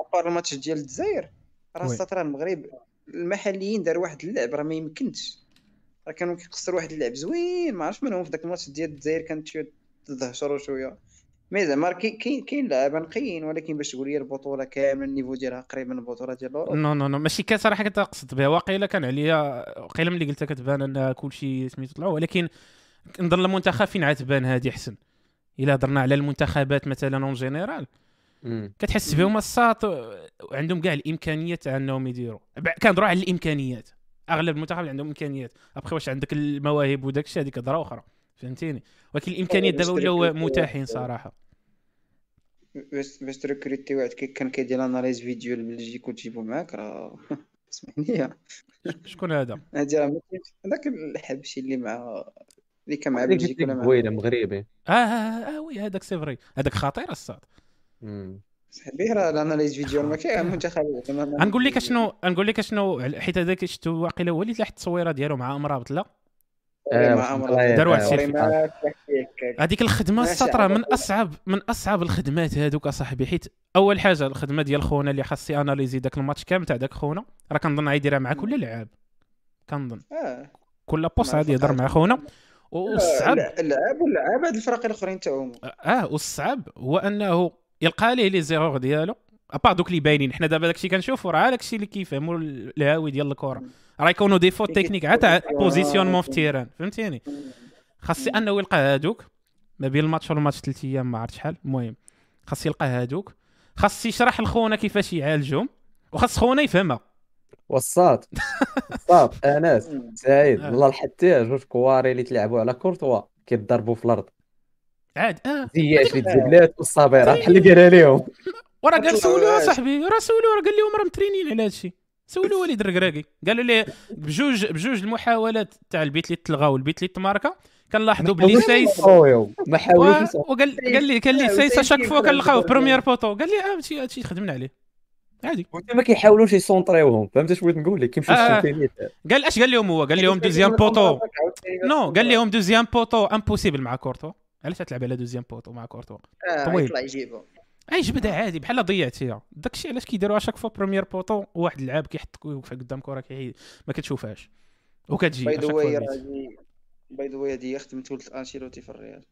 أبار الماتش ديال الجزائر راه سطر المغرب المحليين داروا واحد اللعب راه ما يمكنش. راه كانوا كيقصروا واحد اللعب زوين ما عرفتش منهم في داك الماتش ديال الجزائر كانت تدهشروا شوية. مي زعما كاين كاين لعابه نقيين ولكن باش تقول لي البطولة كاملة النيفو ديالها قريب من البطولة ديال الاوروب نو نو نو. ماشي كان صراحة كنت بها. واقيلا كان عليا واقيلا ملي قلتها كتبان أن كلشي سميتو طلعوا ولكن نظن المنتخب فين عتبان هذه احسن إلا هضرنا على المنتخبات مثلا en général كتحس بهم الساط عندهم كاع الإمكانيات تاع انهم يديروا. كنهضروا على الامكانيات أغلب المنتخب عندهم إمكانيات. أبخي واش عندك المواهب وداك الشيء هذيك هضرة أخرى. فهمتيني؟ ولكن الإمكانيات دابا ولاو متاحين صراحة. باش باش ت recruter ي واحد كان كيدير analyse vidéo la Belgique وتجيبو معاك راه اسمحني. شكون هذا؟ هادي راه هذاك الحبشي اللي مع اللي كان مع بلجيكا ولا مع بويلة مغربي. آه آه, آه وي هذاك سي فري هذاك خطير الصاد صاحبي راه الاناليز فيديو ما كاين منتخب غنقول لك شنو غنقول لك شنو حيت هذاك شفتو واقيلا هو اللي تلاح التصويره ديالو مع امرابط لا آه، دار واحد الشيء هذيك الخدمة السطرة من أصعب من أصعب الخدمات هذوك أصاحبي. حيت أول حاجة الخدمة ديال خونا اللي خاص analyser داك الماتش كامل تاع داك خونا راه كنظن غيديرها مع كل لعاب. كنظن. آه. كل poste غادي يهضر مع خونا. والصعب اللعاب واللعاب هاد الفرق الأخرين تاعهم. آه والصعب هو أنه يلقى ليه les erreurs ديالو. à part دوك اللي باينين. حنا دابا داكشي كنشوفوا راه داكشي اللي كيفهموا الهاوي ديال الكره راه يكونوا des fautes techniques. عاد تاع positionnement في ال terrain فهمتيني؟ خاص انه يلقى هادوك. ما بين الماتش والماتش ثلاث أيام ما عرفت شحال. المهم خاص يلقى هادوك. خاص يشرح لخونا كيفاش يعالجهم. وخاص خونا يفهمها. وصات وصات أنس سعيد. آه. والله الحتى جوج كواري اللي تلعبوا على كورتوا. كيضربوا في الأرض. عاد آه زياش الزبلات والصابيره بحال اللي قالها لهم وراه قال سولو صاحبي راه سولو راه قال لهم راه مترينين على هادشي. سولوا وليد الركراكي قالوا لي بجوج بجوج المحاولات تاع البيت اللي تلغى والبيت اللي تماركا كنلاحظوا بلي سايس ما حاولوش وقال قال لي كان لي سايس اشاك فوا كنلقاو بروميير بوطو. قال لي آه هادشي هادشي خدمنا عليه. عادي. ما كيحاولوش يسونطريوهم فهمت اش بغيت نقول لك؟ كيمشيو آه. قال اش قال لهم هو؟ قال لهم دوزيام بوطو. نو قال لهم دوزيام بوطو. امبوسيبل مع كورتو. علاش تلعب على دوزيام بوطو مع كورتو آه، طويل. يطلع يجيبو أي جبدها عادي بحال ضيعتيها داكشي علاش كيديروها شاك فوا بروميير بوطو واحد اللعاب كيحط يوقف قدام كرة كي ما كتشوفهاش. وكتجي by the way by the way هادي خدمت ولد أنشيلوتي في الريال.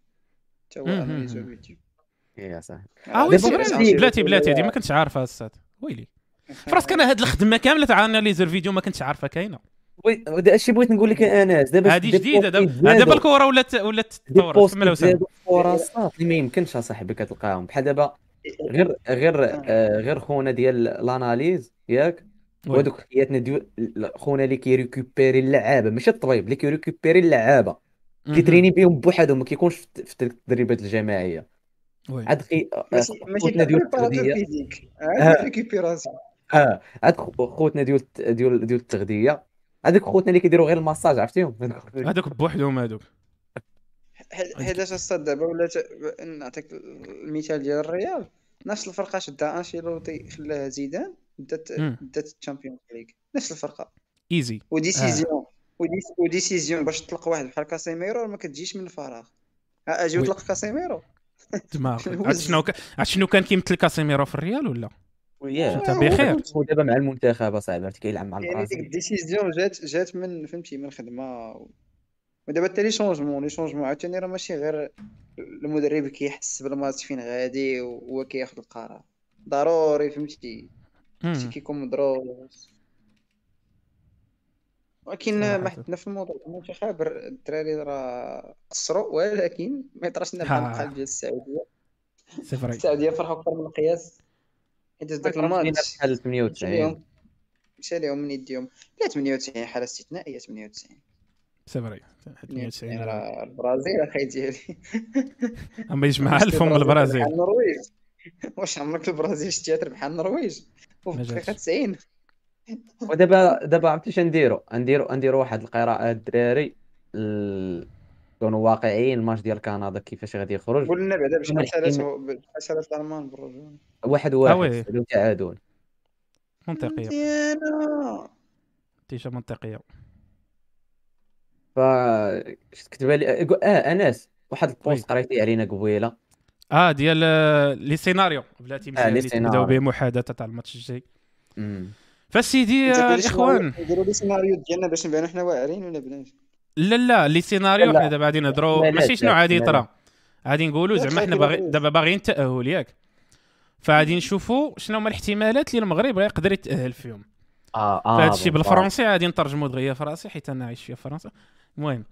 حتى هو اناليزو فيديو يا صاحبي. آه oui بلاتي بلاتي هادي ما كنتش عارفها الصاط ويلي. فراسك أنا هاد الخدمة كاملة تاع analyseur vidéo ما كنتش عارفها كاينة. الشيء بغيت نقول لك انس دابا هذه جديدة دابا دابا الكره ولات ولات تطور كمل فرصات اللي ما يمكنش اصاحبي كتلقاهم. بحال دابا غير غير آه غير خونا ديال ال analyse ياك وهذوك حياتنا ديال خونا اللي كي récupérer اللعابة ماشي الطبيب اللي كي récupérer اللعابة. كي traîner بهم بوحدهم ما كيكونش في التدريبات الجماعية. عاد خي ماشي ديال التغذية. آه. عاد خوتنا ديال ديال ديال التغذية. هذوك خوتنا اللي كيديروا غير الماساج عرفتيهم؟ هذوك بوحدهم هذوك حيت اش دابا ولات نعطيك المثال ديال الريال. نفس الفرقة شدها أنشيلوتي خلاها زيدان بدات بدات ال Champions League. نفس الفرقة. ايزي و décision. آه. و décision باش تطلق واحد بحال كاسيميرو ما كتجيش من الفراغ. أجي وطلق كاسيميرو. دماغ عرفت شنو عرفت شنو كان كيمثل كاسيميرو في الريال ولا؟ وياه. انت بخير دابا مع المنتخب أصاحبي عرفتي كيلعب مع يعني ديك ال décision جات جات من فهمتي من الخدمه ودابا حتى les changements les changements عاوتاني راه ماشي غير المدرب كيحس بالماتش فين غادي وهو كياخذ القرار. ضروري فهمتي. شي كيكون مدروس. ولكن ما حدنا في الموضوع المنتخب الدراري راه قصروا ولكن ما يطراش لنا بحال القلب ديال السعودية. السعودية فرحوا أكثر من القياس. حيت ذاك الماتش بحال 98 مشى لهم من يديهم لا 98 حالة استثنائية 98 c'est vrai 98 راه. البرازيل أخي ديالي أما يجمع الفم البرازيل النرويج. واش عمرك البرازيل شتيها تربح النرويج؟ وفي الدقيقه 90 ودابا دابا عرفتي اش نديرو؟ نديرو نديرو واحد القراءة الدراري كونوا واقعيين الماتش ديال كندا كيفاش غادي يخرج؟ قلنا بعدا بشحال سالات سالات الالمان بالرجوع. واحد واحد تعادل منطقية. نتيجة منطقية. ف كتب لي آه أنس واحد ال post قريتي علينا قبيلة. آه ديال les scénarios. بلاتي مزيان آه نبداو به محادثه تاع الماتش الجاي. فسيدي الإخوان. نديروا les scénarios ديالنا باش نبانو حنا واعرين ولا بلاش لا لا les scénarios حنا دابا غادي نهضروا. ماشي شنو غادي يطرا غادي نقولوا زعما حنا باغي دابا باغيين تاهل ياك فغادي نشوفوا شنو هما الاحتمالات اللي المغرب يقدر يتأهل فيهم. آه آه فهذا الشيء بالفرنسي غادي نترجموا دغيا في راسي حيت أنا عايش في فرنسا. المهم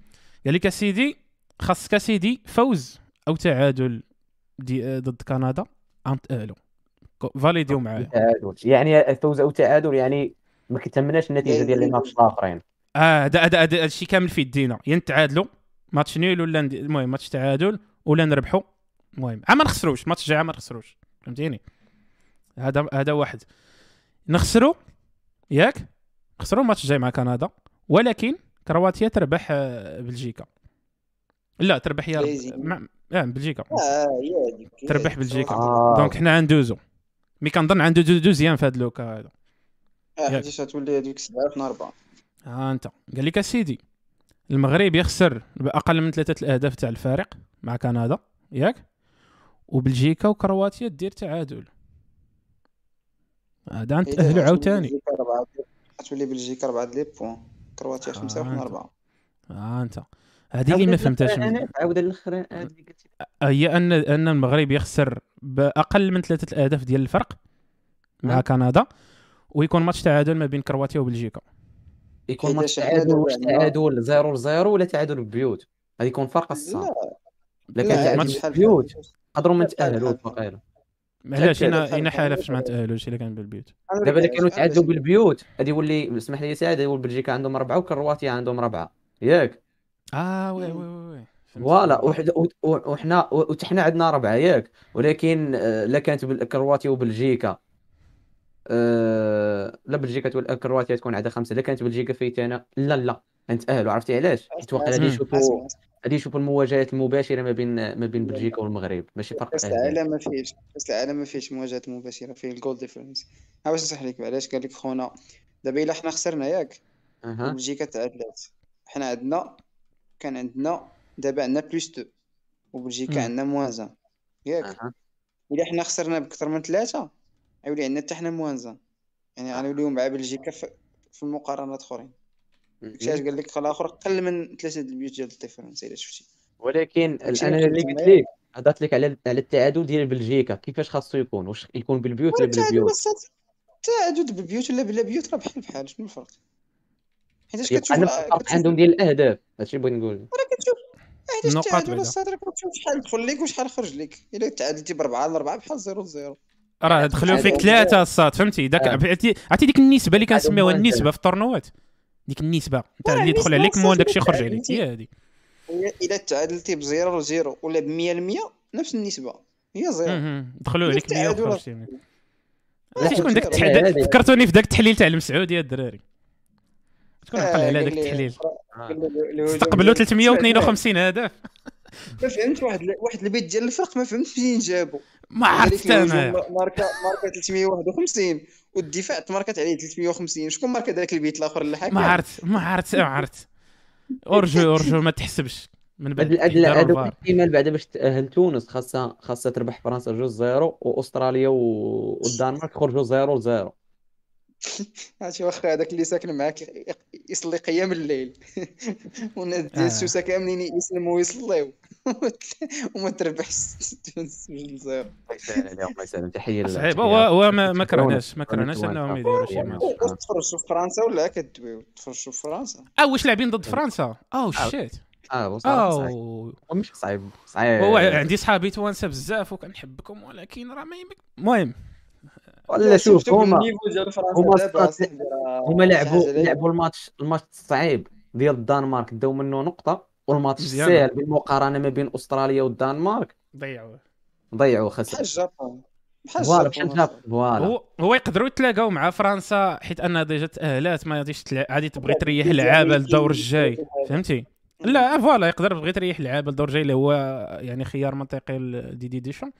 قال لك اسيدي خاصك اسيدي فوز أو تعادل ضد كندا عم تاهلوا فاليديو معايا. يعني فوز أو تعادل يعني ما كتهمناش النتيجة ديال les matchs الاخرين آه هذا هذا هذا الشيء كامل في يدينا يا نتعادلوا match nul ولا المهم ماتش تعادل ولا نربحوا المهم ما نخسروش. ماتش جاي ما نخسروش. فهمتيني؟ هذا هذا واحد. نخسروا ياك؟ خسروا الماتش الجاي مع كندا. ولكن كرواتيا تربح آه، بلجيكا. لا تربح يا مع... آه بلجيكا. آه تربح بلجيكا. آه. donc حنا عندوزو mais كنظن عنده deuxième في هذا اللوكا هذا آه حيت تولي هذيك 7 2 4 ها انت. قال لك أسيدي المغرب يخسر بأقل من ثلاثة الأهداف تاع الفارق مع كندا ياك؟ وبلجيكا وكرواتيا دير تعادل. هذا نتاهلوا عاوتاني. تولي بلجيكا 4 لي بوان كرواتيا 5 وحنا 4 ها أنت. هذه اللي ما فهمتهاش عاود الآخر هي أن أن المغرب يخسر بأقل من ثلاثة الأهداف ديال الفرق مع كندا ويكون ماتش تعادل ما بين كرواتيا وبلجيكا. يكون ماتش تعادل واش تعادل 0 0 ولا تعادل ببيوت؟ غادي يكون فرق الصعب. لا كان تعادل ببيوت نقدروا ما نتاهلوش واقيلا علاش هنا هنا حالة فاش ما نتاهلوش إلا كان بالبيوت. دابا إذا كانوا تعادلوا بالبيوت غادي يولي اسمح لي سعد يولي بلجيكا عندهم أربعة وكرواتيا عندهم أربعة. ياك؟ آه oui oui oui voilà وحنا وحنا عندنا أربعة ياك؟ ولكن آه، لا كانت كرواتيا وبلجيكا. أه لا بلجيكا كرواتيا تكون عندها خمسة. لا كانت بلجيكا فايتانا لا لا نتاهلوا عرفتي؟ علاش؟ حيت واقيلا غادي يشوفوا غادي يشوفوا المواجهات المباشرة ما بين ما بين بلجيكا والمغرب. ماشي فرق كاس العالم ما فيهش كاس العالم ما فيهش مواجهات مباشرة فيه ال goal difference ها واش نصح لك علاش؟ قال لك خونا دابا إلا حنا خسرنا ياك أه. بلجيكا تعادلات حنا عندنا كان عندنا دابا عندنا plus 2 وبلجيكا عندنا moins un ياك؟ أه. إلا حنا خسرنا بكثر من ثلاثة غيولي عندنا حتى حنا moins un يعني غنوليو مع بلجيكا في المقارنات أخرين. داكشي قال لك الآخر أقل من ثلاثة البيوت ديال ال différence إلا شفتي. ولكن أنا اللي قلت لك هضرت لك على على التعادل ديال بلجيكا كيفاش خاصو يكون؟ واش يكون بالبيوت ولا بلا بيوت التعادل بالبيوت ولا بلا بيوت راه بحال بحال شنو الفرق؟ حيت كتشوف الفرق عندهم ديال الأهداف هادشي بغيت نقول. راه كتشوف التعادل الصدر كتشوف شحال دخل لك وشحال خرج لك. إلا تعادلتي باربعه لاربعه بحال zéro zéro. راه دخلوا فيك ثلاثة الصاد فهمتي؟ داك عرفتي؟ ديك النسبة اللي كنسميوها النسبة في ال tournois ديك النسبة انت اللي يدخل عليك مول داكشي يخرج عليك هي هذه إلا تعادلتي ب zéro zéro ولا ب 100% نفس النسبة هي zéro. دخلوا عليك 100 وخرجتي شكون داك التحليل؟ فكرتوني في داك التحليل تاع المسعوديه الدراري. شكون عقل على ذاك التحليل؟ استقبلوا 352 هدف ما فهمت واحد واحد البيت ديال الفرق ما فهمت فين جابوا ما عرفت أنا. marqua marqua 351 والدفاع تماركات عليه 350 شكون marqua ذاك البيت الآخر اللي حكى؟ ما عرفت ما عرفت ما عرفت. hors-jeu hors-jeu ما تحسبش. من بعد هذوك الاحتمال بعد باش تأهل تونس خاصها خاصها تربح فرنسا جوج zéro وأستراليا والدنمارك يخرجوا zéro zéro عرفتي واخا هذاك اللي ساكن معاك يصلي قيام الليل. والناس ديال السوسة كاملين يسلموا ويصليو وما تربحش. الله يسهل الله يسهل. تحية. صعيب هو هو ما كرهناش ما كرهناش انهم يديروا شي ماتش. تفرجوا في فرنسا ولا كدويو تفرجوا في فرنسا. آه واش لاعبين ضد فرنسا؟ أو شيت. آه صعيب مش صعيب. صعيب هو عندي صحابي توانسة بزاف وكنحبكم ولكن راه ما المهم. ولا شوف هما هما هما لعبوا لعبوا ال match ال match الصعيب ديال الدنمارك داو منه نقطة والماتش السهل بالمقارنة ما بين أستراليا والدنمارك. ضيعوه. ضيعوا خسر. بحال الجابون voilà بحال الجابون voilà. هو هو يقدروا يتلاقاو مع فرنسا حيت انها déjà تاهلات ما غاديش غادي تبغي تريح اللعابه للدور الجاي. فهمتي؟ لا voilà يقدر تبغي تريح اللعابه للدور الجاي اللي هو يعني خيار منطقي لديدي دي ديشان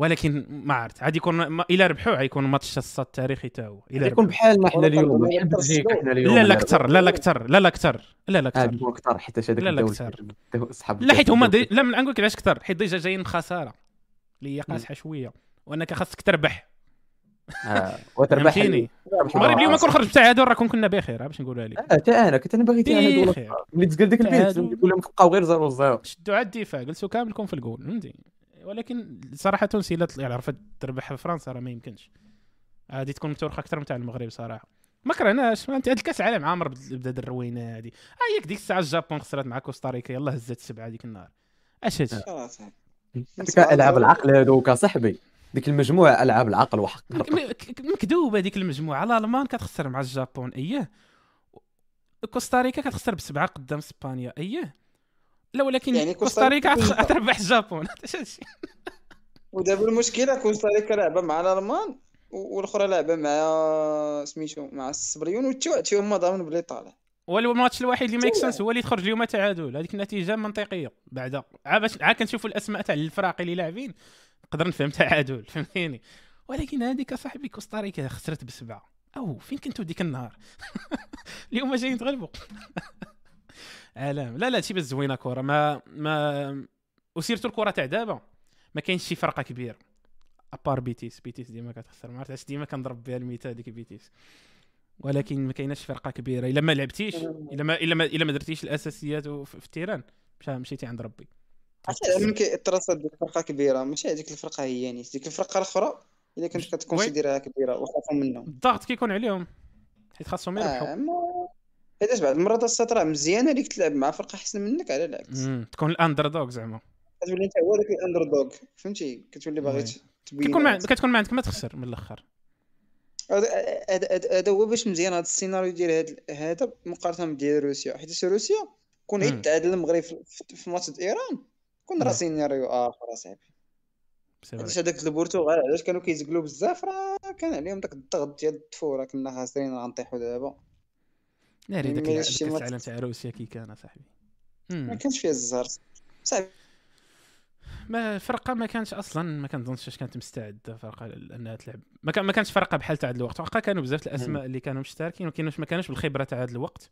ولكن ما عرفت. عاد يكون إلى ربحوا غيكون ماتش الصاد التاريخي تا هو إلى يكون بحال ما حنا اليوم. بحال بلجيكا حنا اليوم. لا لا أكثر لا لا أكثر لا لا أكثر لا لا أكثر. لا أكثر حيت هذاك لا لا أكثر. لا حيت هما دي... لا نقول لك علاش أكثر؟ حيت déjà جايين بخساره اللي هي قاصحه شوية. وأنك خاصك تربح. آه وتربح. المغرب اليوم كون خرج بتعادل راه كون كنا بخير باش نقولها لك. آه حتى أنا كنت أنا باغي تعادل ملي تقال ديك البيت نقول لهم بقاو غير 0 0 شدوا على الدفاع جلسوا كاملكم في الجول فهمتي؟ ولكن صراحة تونسي لا يعني عرفت تربح في فرنسا راه ما يمكنش. هذه تكون متورخة أكثر من تاع المغرب صراحة. ما كرهناش أنت هاد الكأس العالم عامر بدا الروينة هذه هايك ديك الساعة الجابون خسرت مع كوستاريكا يلاه هزت سبعة ديك النهار. أش هادشي ديك ألعاب العقل هذوك صاحبي. ديك المجموعة ألعاب العقل وحق مكذوبة ديك المجموعة. الألمان كتخسر مع الجابون أييه. كوستاريكا كتخسر بسبعة قدام إسبانيا أييه. لا ولكن يعني كوستاريكا تربح الجابون. ودابا المشكلة كوستاريكا لعبة مع الألمان والأخرى لعبة مع سميتو مع السبليون والتوعتي هما ضامن بلي طالع. هو الماتش الوحيد اللي make sense هو اللي تخرج اليوم تعادل. هذيك النتيجه منطقية. بعد عاد كنشوفوا الأسماء تاع الفرق اللي لاعبين نقدر نفهم تعادل فهمتيني؟ ولكن هذيك صاحبي كوستاريكا خسرت بسبعة. أو فين كنتو ديك النهار؟ اليوم جايين تغلبوا. عالم لا لا شي بس زوينة كره ما ما وسيرتو الكره تاع دابا ما كاينش شي فرقة كبيرة. ابار بيتيس بيتيس ديما كتخسر ما عرفتش ديما كنضرب بها الميتا هذيك بيتيس ولكن ما كايناش فرقة كبيرة. إلا ما لعبتيش إلا ما إلا ما إلا ما درتيش الأساسيات في التيران مشيتي عند ربي. عرفتي من كيترصد ديك فرقه كبيرة. ماشي هذيك الفرقة هي يعني. ديك الفرقة الأخرى الا كنت كت considérer ها كبيرة وخافوا منهم. الضغط كيكون عليهم حيت خاصهم يربحوا آه حيتاش بعض المرات الساط راه مزيانه اللي تلعب مع فرقة أحسن منك على العكس. تكون ال underdog زعما. كتولي أنت هو ذاك ال underdog فهمتي؟ كتولي باغي تبين كتكون ما كتكون ما عندك ما تخسر من الأخر. هذا هو باش مزيان هذا السيناريو ديال هذا مقارنة ديال روسيا. حيت روسيا كون عيد تعادل المغرب في ماتش إيران كون راه سيناريو آخر أصاحبي. علاش هذاك البرتغال علاش كانوا كيزقلوا بزاف راه كان عليهم داك الضغط ديال الطفوله كنا خاسرين غنطيحوا دابا. ناري داك كاس العالم تاع روسيا كي كان صاحبي ما كانش فيها الزهر. صاحبي ما الفرقة ما كانش أصلا ما كنظنش اش كانت مستعدة فرقة انها تلعب. ما, كان ما كانش فرقة بحال تاع هذا الوقت. واخا كانوا بزاف الأسماء اللي كانوا مشتركين ولكن ما كانوش بالخبرة تاع هذا الوقت.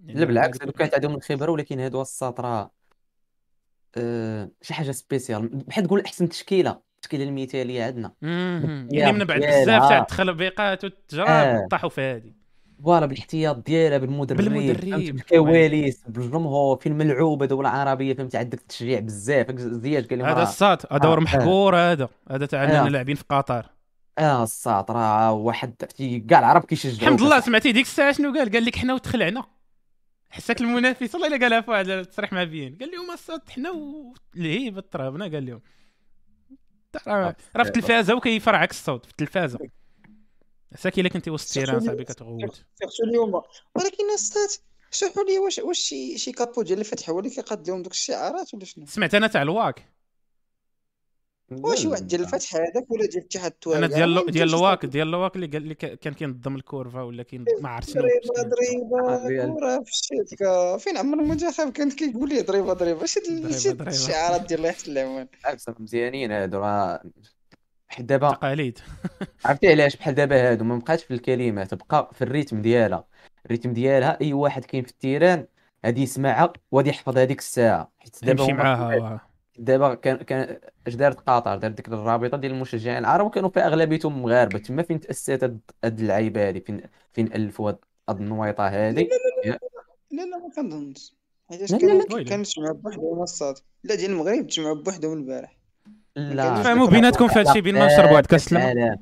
يعني لا بالعكس هذوك كانت عندهم الخبرة ولكن هادو الساطره أه شي حاجة سبيسيال بحال تقول أحسن تشكيلة التشكيلة المثالية عندنا. يعني من بعد بزاف تاع التخلبيقات والتجرب آه. طاحوا في هذه فوالا بالاحتياط ديالها بالمدرب بالمدرب بالكواليس بالجمهور في الملعوبه دوله عربيه فهمتي؟ عندك التشجيع بزاف. زياد قال لي هذا الساط هذا دور آه. محقور هذا. هذا تاع آه. لاعبين في قطر. آه الساط راه واحد كاع العرب كيشجعوا الحمد لله سمعتي ديك الساعة شنو قال؟ قال لك حنا وتخلعنا حسك المنافس والله إلا قالها في واحد التصريح مع بيين قال لهم الساط حنا والهيبه ترابنا قال لهم. راه في التلفازة وكيفرعك الصوت في التلفازة. ساكي إلا كنتي وسط التيران صاحبي كتغوت. سيرتو اليوم ولكن أستاذ شرحوا لي واش واش شي شي كابو ديال الفتح هو اللي كيقاد لهم دوك الشعارات ولا شنو؟ سمعت أنا تاع الواك. واش واحد ديال الفتح هذاك ولا ديال اتحاد التوابع أنا ديال ديال الواك ديال الواك اللي قال لي كان كينظم الكورفا ولا كاين ما عرفت شنو ضريبة ضريبه كره في الشتكه فين عمر المنتخب كان كيقول لي ضريبه ضريبة؟ هاد الشعارات ديال الله يحسن العوان مزيانين هادو راه بحال دابا تقاليد. عرفتي علاش؟ بحال دابا هادو ما بقاتش في الكلمات تبقى في الريتم ديالها. الريتم ديالها أي واحد كاين في التيران غادي يسمعها وغادي يحفظ هذيك الساعة. حيت دابا يمشي معاها دابا كان كان اش دارت قطر؟ دارت ديك الرابطة ديال المشجعين العرب وكانوا فيها أغلبيتهم مغاربة. تما فين تأسست هاد اللعيبة هادي؟ فين فين ألفوا هاد النويطة هادي؟ لا لا ما كنظنش. حيت كانوا كنجمعوا بوحدهم الصاد لا ديال المغرب تجمعوا بوحدهم البارح. لا. فهموا بيناتكم في هادشي بين ما نشربوا واحد كأس العالم.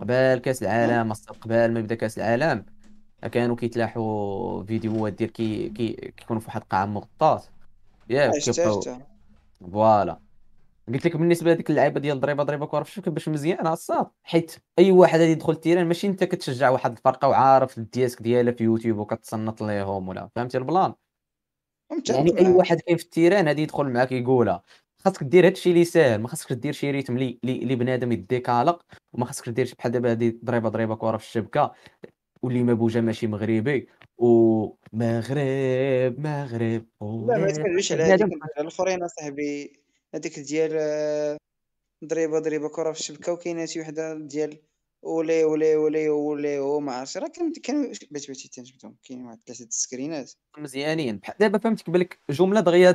قبل كأس العالم قبل ما يبدأ كأس العالم. كانوا كيتلاحوا فيديوهات ديال كي كي كيكونوا في واحد القاعة مغطاة. ياك فوالا. قلت لك بالنسبة لهذيك اللعيبة ديال ضريبة ضريبة كره في باش مزيانه الصاد حيت أي واحد غادي يدخل التيران ماشي أنت كتشجع واحد الفرقة وعارف الدياسك ديالها في يوتيوب وكتصنت ليهم ولا. فهمتي البلان؟ يعني أي واحد كاين في التيران غادي يدخل معاك يقولها. خاصك دير هادشي اللي ساهل ما خاصكش دير شي ريتم اللي اللي بنادم يديكالق وما خاصكش دير بحال دابا هادي ضريبة ضريبة كره في الشبكة واللي ما بوجا ماشي مغربي ومغرب مغرب لا ما تكذبش على هذيك الأخرين أصاحبي هذيك ديال آه، ضريبة ضريبة كره في الشبكة وكاينة شي وحدة ديال اولي اولي اولي اولي وما عرفتش. راه كان كان بات باتي تنجبدهم كاين واحد ثلاثة السكرينات مزيانين. بحال دابا فهمتك بالك جملة دغيا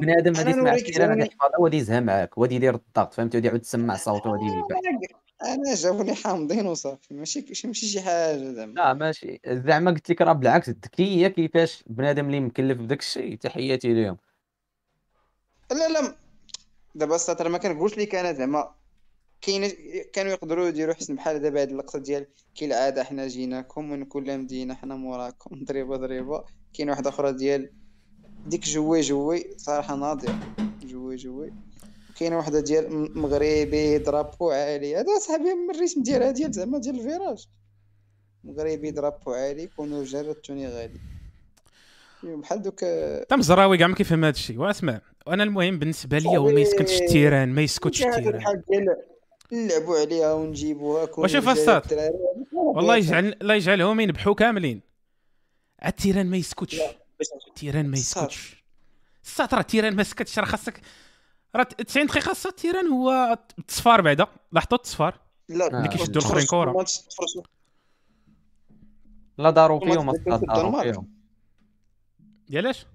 بنادم غادي يسمع الكلام غادي يحفظها. وغادي يزها معاك وغادي يدير الضغط فهمتي؟ وغادي يعاود تسمع صوته وغادي يبان أنا جاوني حامضين وصافي. ماشي ماشي شي حاجة زعما. لا ماشي. زعما قلت لك راه بالعكس الذكيه كيفاش بنادم اللي مكلف بداك الشيء تحياتي ليهم لا لا دابا السطر ما كنقولش لك أنا زعما كاين كانوا يقدروا يديروا حسن بحال دابا هاد اللقطة ديال كالعاده حنا جيناكم من كل مدينه حنا موراكم ضريبة ضريبة. كاين واحدة أخرى ديال ديك جوي جوي. صراحة ناضيه جوي جوي. كاينة واحدة ديال مغربي درابو عالي. هذا صاحبي من الريتم ديالها ديال زعما ديال الفيراج. مغربي درابو عالي. كونوا جرتوني غالي بحال دوك تم زراوي كاع ما كيفهم هذا الشيء واسمع وأنا المهم بالنسبة لي هو ما يسكتش التيران ما يسكتش التيران نلعبوا عليها ونجيبوها وشوف الصاد والله يجعل الله يجعلهم ينبحوا كاملين. التيران ما يسكتش. التيران ما يسكتش. الصاد راه التيران ما سكتش. راه خاصك راه 90 دقيقة خاص التيران هو التصفار بعدا. لاحظتوا التصفار؟ لا اللي كيشدوا الأخرين كره لا داروا فيهم داروا فيهم ديالاش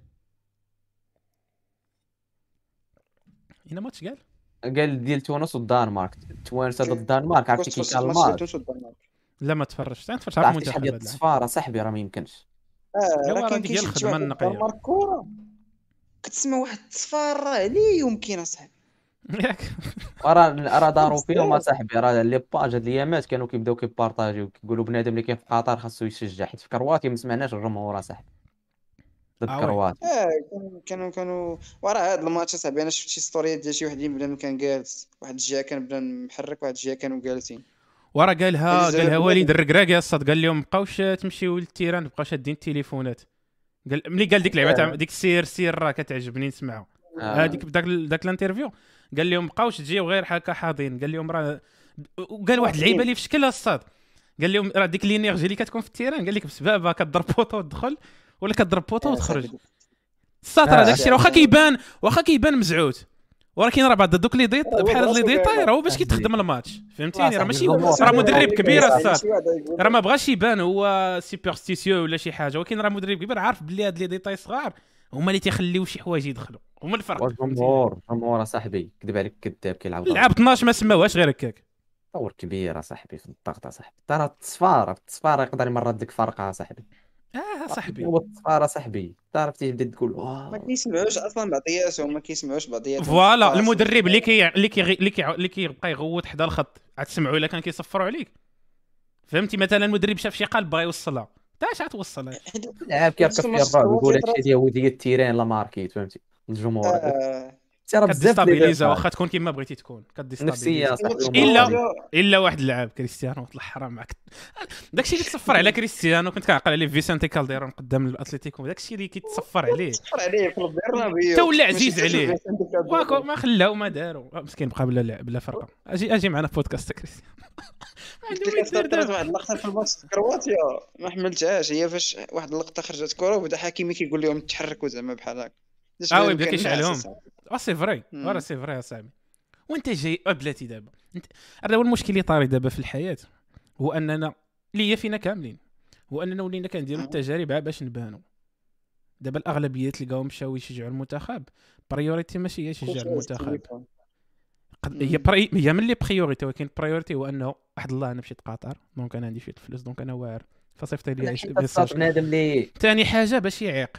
هنا ماتش قال؟ قال ديال تونس والدنمارك. تونس ضد الدنمارك عرفتي كي كان الماتش لا ما تفرجتش أنا تفرجت على المنتخب ديال التصفارة؟ صاحبي راه ما يمكنش. آه راه كاين ديال الخدمة النقية. كتسمع واحد التصفار عليه يمكن أصاحبي. ياك. راه راه داروا فيهم أصاحبي. راه les pages هاد الايامات كانوا كيبداو كي partager و. كيقولوا بنادم اللي كاين في قطر خاصو يشجع حيت في كرواتيا ما سمعناش الجمهور أصاحبي. آه كرواتيا آه كانوا كانوا وراه هاد الماتش أصاحبي. أنا شفت شي story ات ديال شي وحدين بنادم كان جالس واحد الجهة كان بدا محرك واحد الجهة كانوا جالسين. ورا قالها قالها وليد الركراكي الساط قال لهم بقاوش تمشيو لل terrain بقاو شادين التليفونات قال ملي قال ديك اللعبة تاع ديك سير سير راه كتعجبني نسمعها هذيك آه. بداك داك ال interview. قال لهم بقاوش تجيو غير هكا حاضين. قال لهم راه وقال واحد اللعيبة اللي في شكلها الساط قال لهم راه ديك ال énergie اللي كتكون في ال terrain قال لك بسببها كضرب poteau وتدخل. ولا كضرب poteau وتخرج. الساط راه داكشي واخا كيبان واخا كيبان مزعوت ولكن راه بعد دوك les dét- بحال هاد les détails راه هو باش كيتخدم الماتش. فهمتيني؟ راه ماشي راه مدرب كبير الساط راه ما بغاش يبان هو superstitieux ولا شي حاجة. ولكن راه مدرب كبير عارف بلي هاد les détails صغار هما اللي تيخليو شي حوايج يدخلوا هما الفرق. الجمهور الجمهور أصاحبي. كذب عليك كذاب كيلعب لعب 12 ما سماوهاش غير هكاك. طور كبير أصاحبي في الضغط أصاحبي. ترى التصفار التصفار يقدر يمرض ديك فرقة أصاحبي. آه صاحبي. هو التصفار صاحبي. تعرف تبدا تقول ما كيسمعوش أصلا بعضياتهم ما كيسمعوش بعضياتهم voilà المدرب اللي كي اللي كي اللي كي اللي كيبقى يغوت حدا الخط. عاد تسمعوا إلا كان كيصفروا عليك. فهمتي؟ مثلا المدرب شاف شي قلب بغا يوصلها. تا اش غتوصلها لعاب كيركب فيها الرعب يقول هادشي ديال ودية التيران la marquette فهمتي؟ الجمهور. آه. كد déstabilisa واخا تكون كما بغيتي تكون. نفسية الا إلا واحد اللعاب كريستيانو الحرام معك داكشي اللي تصفر على كريستيانو كنت كنعقل عليه فيسنتي كالديرون قدام الاتليتيكو داكشي اللي كيتصفر عليه. تصفر عليه في البرنابيو. حتى ولا عزيز عليه. ما خلاو ما داروا مسكين بقى بلا بلا فرقة. أجي أجي معنا في بودكاست كريستيانو. طرات واحد اللقطة في الماتش في كرواتيا. ما حملتهاش. هي فاش واحد اللقطة خرجت كرة وبدا حكيمي كيقول لهم تحركوا زعما بحال هكا آه بدا كيشعلهم آه c'est vrai. راه c'est vrai اصاحبي وانت جاي بلاتي دابا. انت هذا هو المشكل اللي طاري دابا في الحياة. هو أننا اللي هي فينا كاملين. هو أننا ولينا كنديروا التجارب باش نبانوا دابا الاغلبيه تلقاهم مشاو يشجعوا المنتخب priorité ماشي هي يشجع المنتخب. هي بري... هي من لي priorité ولكن priorité هو أنه واحد الله أنا مشيت قطر donc أنا عندي شوية الفلوس donc أنا واعر. فصيفط لي بنادم اللي ثاني حاجة باش يعيق.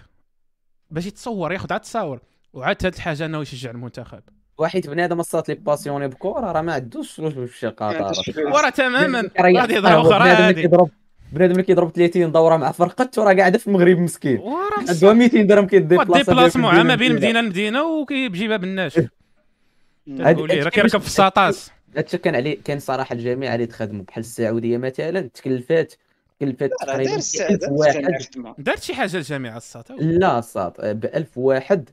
باش يتصور ياخذ عاد تصاور. وعاد هاد الحاجة أنه يشجع المنتخب. واحد بنادم الساط لي passionné بكرة راه ما عندوش فلوس باش يمشي قطر وراه تماما. غادي يضرب أخرى هادي بنادم اللي كيضرب 30 دورة مع فرقته راه قاعد في المغرب مسكين. عنده 200 درهم كي déplaça déplacement ما بين مدينة لمدينة وكيجيبها بالناش راه كيركب في الساطاس. هادشي كان عليه كان صراحة الجميع اللي تخدموا. بحال السعودية مثلا تكلفات تكلفات تقريبا 1000 واحد. دارت شي حاجة الجامعة الساط لا الساط ب 1000 واحد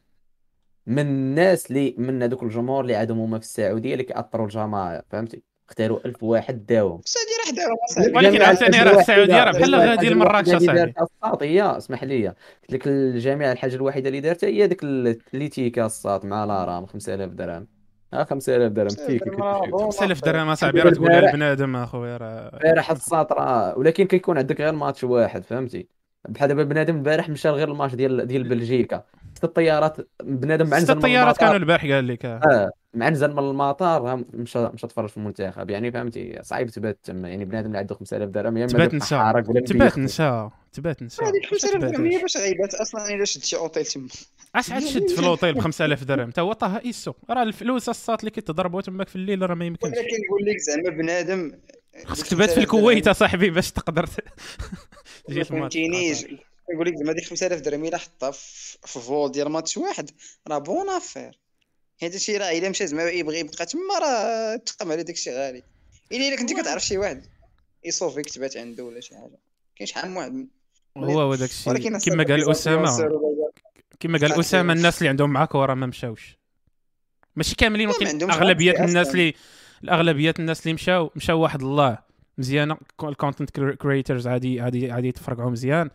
من الناس اللي من هذوك الجمهور اللي عندهم هما في السعودية اللي كيأثروا الجماعة فهمتي؟ اختاروا 1000 واحد داوم السعودية راه داوم ولكن عاوتاني راه السعودية راه بحال غادي لمراكش اصاحبي الساط هي اسمح لي. قلت لك الجامعة الحاجة الوحيدة اللي دارتها هي ديك الليتيكا الساط مع لارام 5000 درهم. آه 5000 درهم. تيكي 5000 درهم أصاحبي راه تقولها لبنادم أخويا راه البارح الساط راه. ولكن كيكون عندك غير ماتش واحد فهمتي؟ بحال دابا بنادم البارح مشى غير الماتش ديال ديال بلجيكا. ست الطيارات؟ بنادم معنزل ست الطيارات كانوا البارح قال لك. آه معنزل من المطار مشى مشى تفرج في المنتخب. يعني فهمتي صعيب تبات تما يعني بنادم اللي عنده 5000 درهم يا تبات نساء تبات نساء تبات نساء هذيك 5000 درهم هي باش غيبات أصلا إلا شد شي أوتيل تما. أش عاد شد في الأوتيل ب 5000 درهم؟ تا هو طه ايسو راه الفلوس الصات اللي كيتضربوا تماك في الليل راه ما يمكنش. ولكن كنقول لك زعما بنادم خصك تبات في الكويت اصاحبي باش تقدر تجي فهمتينيش كنقول لك زعما ديك 5000 درهم إلا حطها في فول ديال ماتش واحد. راه بون أفير. هذا الشيء راه إلا مشى زعما يبغي يبقى تما راه تقام عليه داك الشيء غالي. الا إلا كنتي كتعرف شي واحد يصوفيك تبات عنده ولا شي حاجة. كاين شحال من واحد. هو هو داك الشيء كما قال أسامة. كما قال أسامة الناس اللي عندهم معاك ورا ما مشاوش. ماشي كاملين ولكن أغلبية الناس اللي الاغلبيه الناس اللي مشاو مشاو واحد الله. مزيانه ال content creators عادي عادي عادي يتفرقعوا مزيان.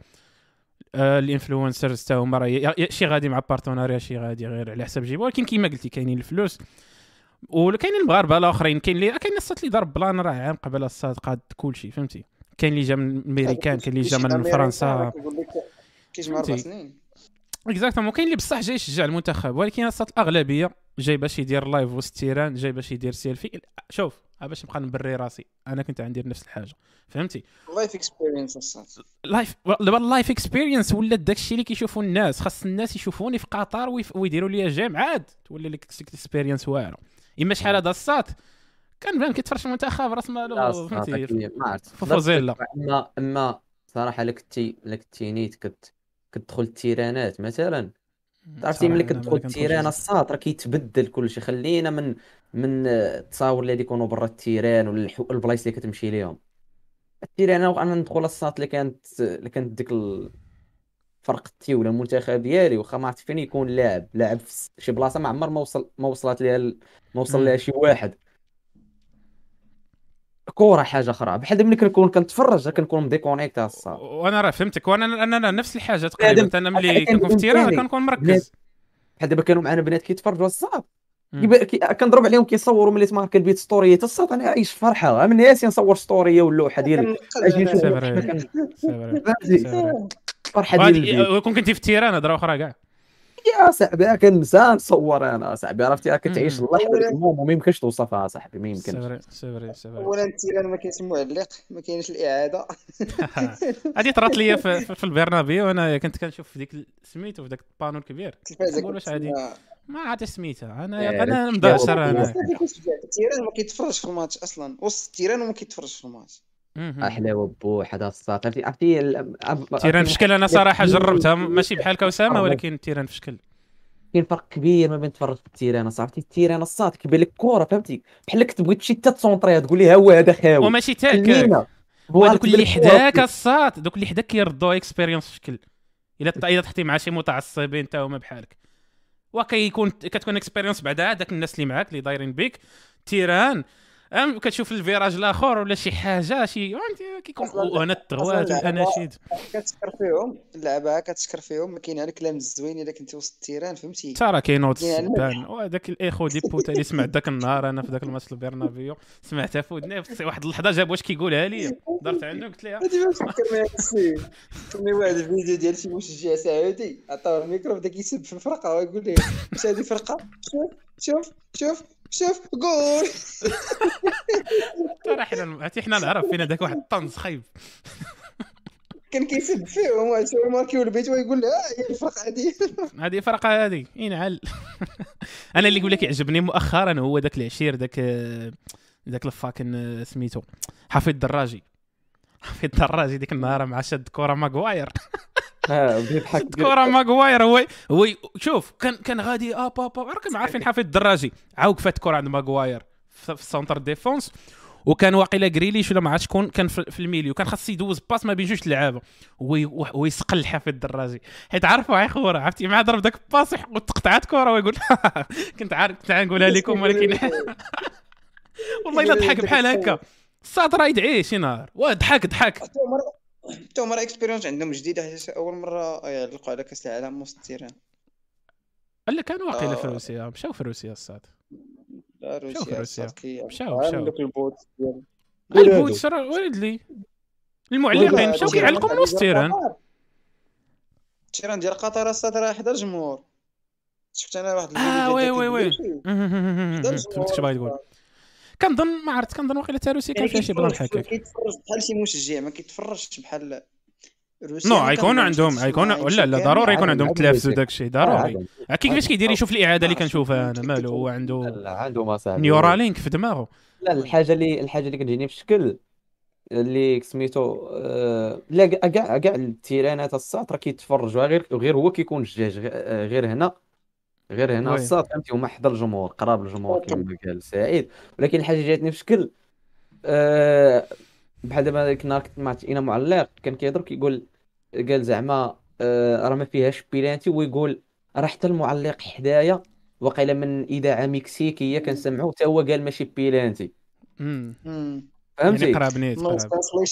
آه ال influencers تا هما راه شي غادي مع partenariat شي غادي غير على حساب جيبو. ولكن كيما قلتي كاينين الفلوس. وكاينين المغاربه الآخرين. كاين اللي كاين الساط اللي ضرب بلان راه عام قبل الساط قاد كلشي فهمتي؟ كاين اللي جا من الميريكان كاين اللي جا من فرنسا. كيجمع أربع سنين. exactement كاين اللي بصح جاي يشجع المنتخب. ولكن الساط الأغلبية جاي باش يدير live وسط التيران جاي باش يدير سيلفي شوف باش نبقى نبري راسي. أنا كنت عندي نفس الحاجة. فهمتي؟ live experience live ال live experience ولات داكشي اللي كيشوفوا الناس. خاص الناس يشوفوني في قطر ويديروا لي جيم عاد. تولي لك اكسبيرينس واعرة. إما شحال هذا الساط كان فاهم كيتفرج المنتخب راس مالو فهمتي؟ فوزيلا. اما أما صراحة لك تي لك تينيت كت كتدخل التيرانات مثلا. عرفتي ملي كتدخل التيران الساط راه كيتبدل كلشي. خلينا من من التصاور اللي يكونوا برا التيران ولا البلايص اللي كتمشي ليهم. التيران أنا ندخل الساط اللي كانت اللي كانت ديك فرقتي ولا المنتخب ديالي. واخا ما عرفت فين يكون لاعب. لاعب في شي بلاصة ما عمر ما وصل ما وصلت ليها ما وصل ليها شي واحد. كورة حاجة أخرى بحال ملي كنكون كنتفرج كنكون م déconnecté الساط وأنا راه فهمتك وأنا أنا نفس الحاجة تقريبا أنا ملي كنكون في التيران كنكون مركز. بحال دابا كانوا معنا بنات كيتفرجوا الساط كنضرب عليهم كيصوروا ملي تما كنبيت story الساط أنا عايش فرحة من ناسي نصور story واللوحة ديال أجي نشوف فرحة ديال كون كنتي في التيران هضرة أخرى كاع. يا صاحبي كنسى نصور أنا صاحبي عرفتي كتعيش اللحظه ديك ال moment ما يمكنش توصفها صاحبي ما يمكنش. c'est vrai c'est vrai اولا التيران ما كاينش المعلق ما كاينش الإعادة. هذه طرات لي في, في البرنابيو وأنا كنت كنشوف في ديك سميتو في ذاك ال panneau الكبير. نقول واش هذه ما عاد سميتها أنا أنا مباشر أنا. التيران ما كيتفرجش في الماتش أصلا. وسط التيران وما كيتفرجش في الماتش. أحلى وبوح هذا الساط عرفتي عرفتي تيران في شكل أنا صراحة جربتها ماشي بحال كوسامه ولكن تيران في شكل. كاين فرق كبير ما بين تفرج في التيران صاحبتي التيران الصاد كيبان لك كره فهمتي؟ بحال لك تبغي تمشي حتى تسونطريها تقول لي ها هو هذا خاوي. وماشي تاك دوك اللي حداك الصاد دوك اللي حداك كيردوا اكسبيريونس في شكل. إلا إلا تحتي مع شي متعصبين حتى هما بحالك. وكيكون كتكون اكسبيريونس بعدا داك الناس اللي معاك اللي دايرين بيك. تيران كتشوف ال virage الآخر ولا شي حاجة شي كيكون وأنا التغوات والأناشيد. كتسكر فيهم اللعبة كتسكر فيهم. كاين الكلام الزوين إلا كنتي وسط التيران فهمتي؟ ترى راه كاين السبان. وهذاك ال hijo de puta اللي سمعت ذاك النهار أنا في ذاك الماتش البرنابيو سمعتها في ودني واحد اللحظة جاب واش كيقولها لي. درت عنده قلت لها كمي واحد الفيديو ديال شي مشجع سعودي عطاو الميكرو بدا كيسب في الفرقة ويقول لي واش هذه فرقة؟ شوف شوف شوف. شوف جول ترى حنا حنا نعرف فينا ذاك واحد الطنز خايب. كان كيسب فيهم ويسوي ماركيو البيت ويقول آه هي الفرقة هذه. هذه فرقة هذه. ينعل. أنا اللي يقول لك يعجبني مؤخرا هو ذاك العشير ذاك ذاك الفاكن سميتو. حفيظ الدراجي. حفيظ الدراجي ديك النهار مع شد كره ماغواير. بيضحك. كره ماغواير هو هو شوف كان كان غادي آب آب راكم عارفين حفيظ الدراجي عاوق فات كره عند ماغواير في السونتر ديفونس. وكان واقيلا جريليش ولا ما عرفتش شكون كان في الميليو. كان خاص يدوز باس ما بين جوج لعابة. ويسقل حفيظ الدراجي حيت عارفوا يا خورا عرفتي؟ مع ضرب داك الباس وتقطعات كره ويقول كنت عارف كنت نقولها لكم ولكن والله إلا ضحك بحال هكا. الصاد راه يدعيه شي نهار. وضحك ضحك. حتى هما راه expérience عندهم جديده حيت أول مرة يعلقوا على كأس العالم وسط ال terrain لا كانوا واقيلا في روسيا مشاو في روسيا الصاد لا روسيا في روسيا مشاو مشاو. دوك البوت ديال البوت راه ولد لي. المعلقين مشاو كيعلقوا من وسط ال terrain ال terrain ديال قطر الصاد راه 11 جمهور. شفت أنا واحد آه oui oui oui. فهمت شنو باغي تقول. كنظن ما عرفت كنظن واقيلا حتى روسيا كان فيها شي بلان هكاك. كيتفرج بحال شي مشجع ما كيتفرجش بحال روسيا نو غيكون عندهم غيكون لا لا ضروري يكون عندهم تلافز وداك الشيء ضروري. كيفاش كيدير يشوف الإعادة اللي كنشوفها أنا مالو هو عنده عنده مصاعب نيورالينك في دماغه. لا الحاجة اللي الحاجة اللي كتجيني في الشكل اللي سميتو لا كاع كاع التيرانات الساط راه كيتفرجوا غير غير هو كيكون الجاج غير هنا. غير هنا الصاد فهمتي هما حدا الجمهور قراب الجمهور كما قال سعيد. ولكن الحاجة جاتني في شكل أه بحال دابا ديك النهار كنت مع أنا معلق كان كيهضر كيقول قال زعما أه راه ما فيهاش بيلانتي ويقول راه حتى المعلق حدايا وقيلا من إذاعة مكسيكيه كنسمعو حتى هو قال ماشي بيلانتي فهمتي؟ يعني قراب نيت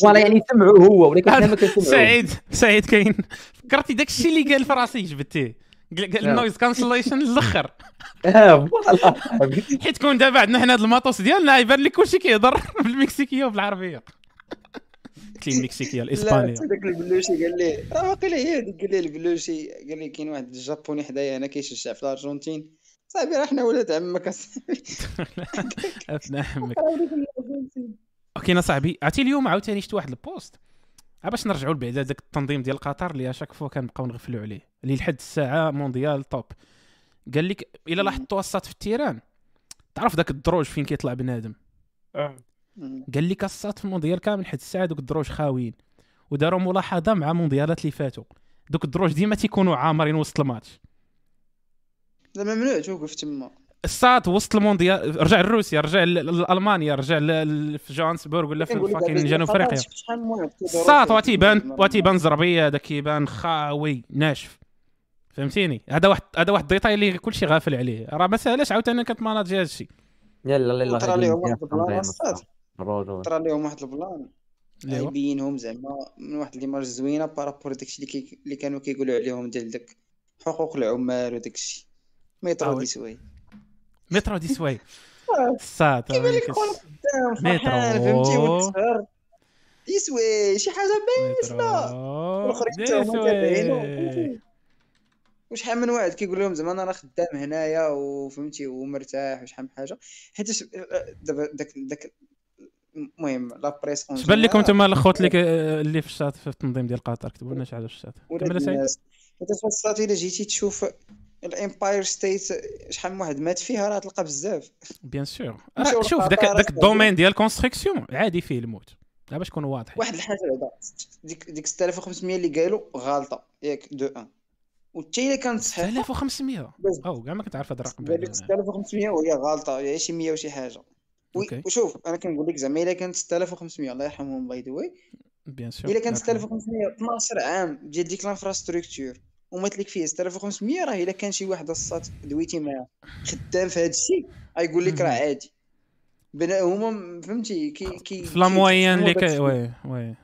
voilà يعني سمعوا هو ولكن حنا ما كنسمعوش سعيد سعيد كاين. فكرتي داك الشيء اللي قال في راسي جبتيه. النويز كانسليشن الآخر حيت كون دابا عندنا حنا هذا الماطوس ديالنا يبان لك كلشي كيهضر بالمكسيكية وبالعربية. قلت لي المكسيكية الإسبانية. لا داك البلوشي قال لي راه واقيلا هي قال لي البلوشي. قال لي كاين واحد الجابوني حدايا هنا كيشجع في الأرجنتين. صاحبي راه حنا ولاد عمك ابن عمك. كاين صاحبي عرفتي اليوم عاوتاني شفت واحد البوست. باش نرجعوا لبعدا داك التنظيم ديال قطر اللي أشاك فوا كنبقاو نغفلوا عليه اللي لحد الساعة مونديال توب قال لك إلا لاحظتوا الساط في التيران تعرف ذاك الدروج فين كيطلع بنادم؟ آه. قال لك الساط في المونديال كامل حد الساعة دوك الدروج خاويين وداروا ملاحظة مع مونديالات اللي فاتوا دوك الدروج ديما تيكونوا عامرين وسط الماتش. لا ممنوع توقف تما. الساط وسط المونديال رجع لروسيا رجع لألمانيا رجع في جوهانسبورغ ولا في fucking جنوب أفريقيا. الساط وتيبان وتيبان زربية هذا كيبان خاوي ناشف. فهمتيني؟ هذا واحد هذا واحد الديتاي اللي كلشي غافل عليه. راه ما ساهلاش عاوتاني كتماناجي هذا الشيء يلا يلا طرا لهم واحد البلان طرا لهم واحد البلان. يبينهم زعما من واحد l'image زوينة par rapport داكشي اللي كانوا كيقولوا عليهم ديال داك حقوق العمال وداكشي ميترو دي سوي مترو دي سوي. الساط لك مترو. فهمتي؟ يسوي شي حاجة باينه الاخرين وشحال من واحد كيقول لهم زعما أنا خدام هنايا وفهمتي ومرتاح وشحال من حاجة. حيت دابا داك داك المهم لا بريس اش بان لكم أنتم الاخوت اللي اللي في الشات في التنظيم ديال قطر كتبوا لنا شي حاجة في الشات. كمل سعيد. حيت في الشات إلا جيتي تشوف ال Empire State شحال من واحد مات فيها راه تلقى بزاف. bien sûr شوف داك داك ال domaine ديال ال construction عادي فيه الموت. لا باش نكونوا واضحين واحد الحاجة بعدا ديك ديك 6500 اللي قالوا غالطة. ياك deux ans. والتي إلا كانت صحيحة 6500 أو كاع ما كنت عارف هذا الرقم. قال لك 6500 وهي غالطة. هي شي 100 وشي حاجة. وشوف أنا كنقول لك زعما إلا كانت 6500 الله يرحمهم by the way bien sûr إلا كانت 6500 12 عام ديال ديك l'infrastructure ومات لك فيه 6500 راه إلا كان شي واحد الصات دويتي معاه. خدام في هذا الشيء غيقول لك راه عادي. بنا هما فهمتي كي كي في la moyenne اللي كي oui oui.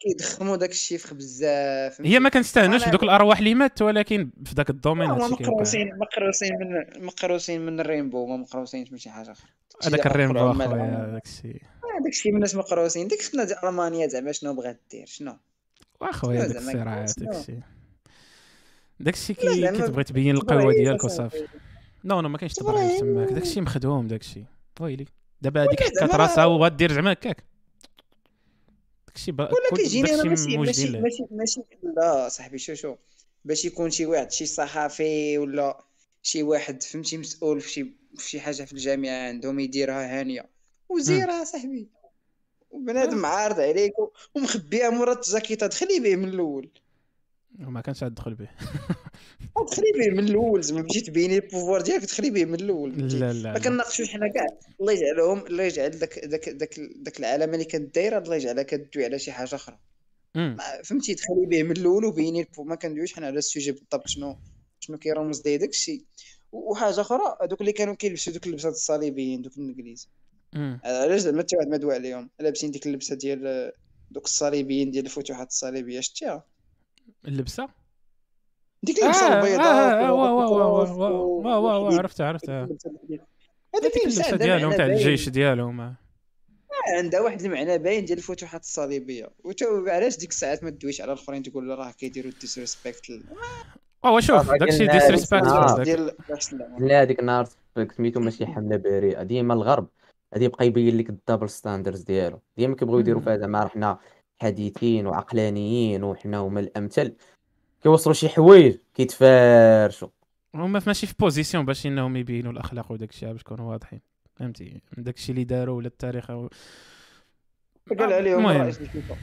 كيدخموا داك ال chiffre بزاف. هي ما كنستهنوش بدوك الأرواح اللي مات ولكن في ذاك ال domaine هما مقروسين مقروسين من مقروسين من ال rainbow. ما مقروسينش من شي حاجة أخرى. هذاك ال rainbow أخويا داك الشيء داك الشيء من الناس مقروسين. ديك ديال ألمانيا زعما شنو بغات دير؟ شنو؟ واخويا داك الصراعات داك الشيء داك الشيء كي كتبغي تبين القوة ديالك وصافي. non non ما كاينش تبرع تماك داك الشيء مخدوم داك الشيء ويلي دابا هذيك حكات راسها وغادير زعما هكاك. داكشي ولا كيجيني أنا ماشي ماشي ماشي ماشي لا صاحبي شو شو. باش يكون شي واحد شي صحفي ولا شي واحد فهمتي مسؤول في شي في شي حاجة في الجامعة عندهم يديرها هانية. وزيرها صاحبي. وبنادم عارض عليك ومخبيها مورا التزاكيطه دخلي به من الأول. وما كانش تدخل به. دخلي به من الأول زعما مشيت تبيني البوفوار ديالك دخلي به من الأول لا لا ما كناقشوش حنا كاع الله يجعلهم الله يجعل داك داك داك داك العالم اللي كانت دايرة الله يجعلها كدوي على شي حاجة أخرى. فهمتي دخلي به من الأول وبيني ما كندويش حنا على ال sujet بالضبط شنو شنو كيرمز ليه داك الشيء. وحاجة أخرى هذوك اللي كانوا كيلبسوا دوك اللبسات الصليبيين دوك الإنجليز. علاش زعما حتى واحد ما دوا عليهم؟ لابسين ديك اللبسة ديال دوك الصليبيين ديال الفتوحات الصليبية شتيها؟ اللبسة؟ ديك اللبسه البيضاء واه واه عرفتها عرفتها. هذيك اللبسة ديالهم تاع الجيش ديالهم. عندها واحد المعنى باين ديال الفتوحات الصليبية. علاش ديك الساعات ما تدويش على الآخرين تقول راه كيديروا disrespect آه شوف داكشي disrespect لا هذيك النهار سميتو ماشي حملة بريئه ديما الغرب. غادي يبقى يبين لك ال double standards ديالو. ديما كيبغيو يديروا فيها زعما حنا حداثيين وعقلانيين وحنا هما الامثل كيوصلوا شي حوايج كيتفارشوا هما ماشي في position باش إنهم يبينوا الأخلاق وداك الشيء باش يكونوا واضحين. فهمتي؟ داك الشيء اللي داروا ولا التاريخ أو... قال عليهم رئيس الفيفا.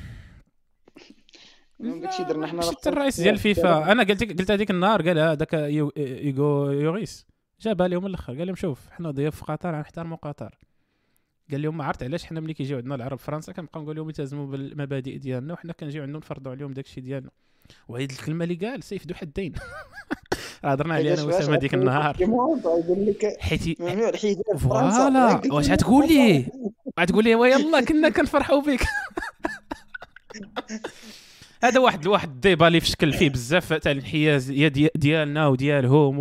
داكشي درنا حنا الرئيس ديال الفيفا. أنا قلت قلت هذيك النهار قال هذاك هوغو لوريس جابها لهم الأخر قال لهم شوف حنا ضيوف في قطر غنحترموا قطر. قال لهم ما عرفت علاش حنا ملي كيجيو عندنا العرب فرنسا كنبقاو نقول لهم يلتزموا بالمبادئ ديالنا وحنا كنجيو عندهم نفرضوا عليهم داك الشيء ديالنا. وهذه الكلمة اللي قال سيف ذو حدين. هضرنا عليها أنا وسام ديك النهار. حيت voilà. واش غتقول لي غتقول لي ويلا كنا كنفرحوا بك. هذا واحد واحد ال débat اللي في شكل فيه بزاف تاع الانحياز ديالنا وديالهم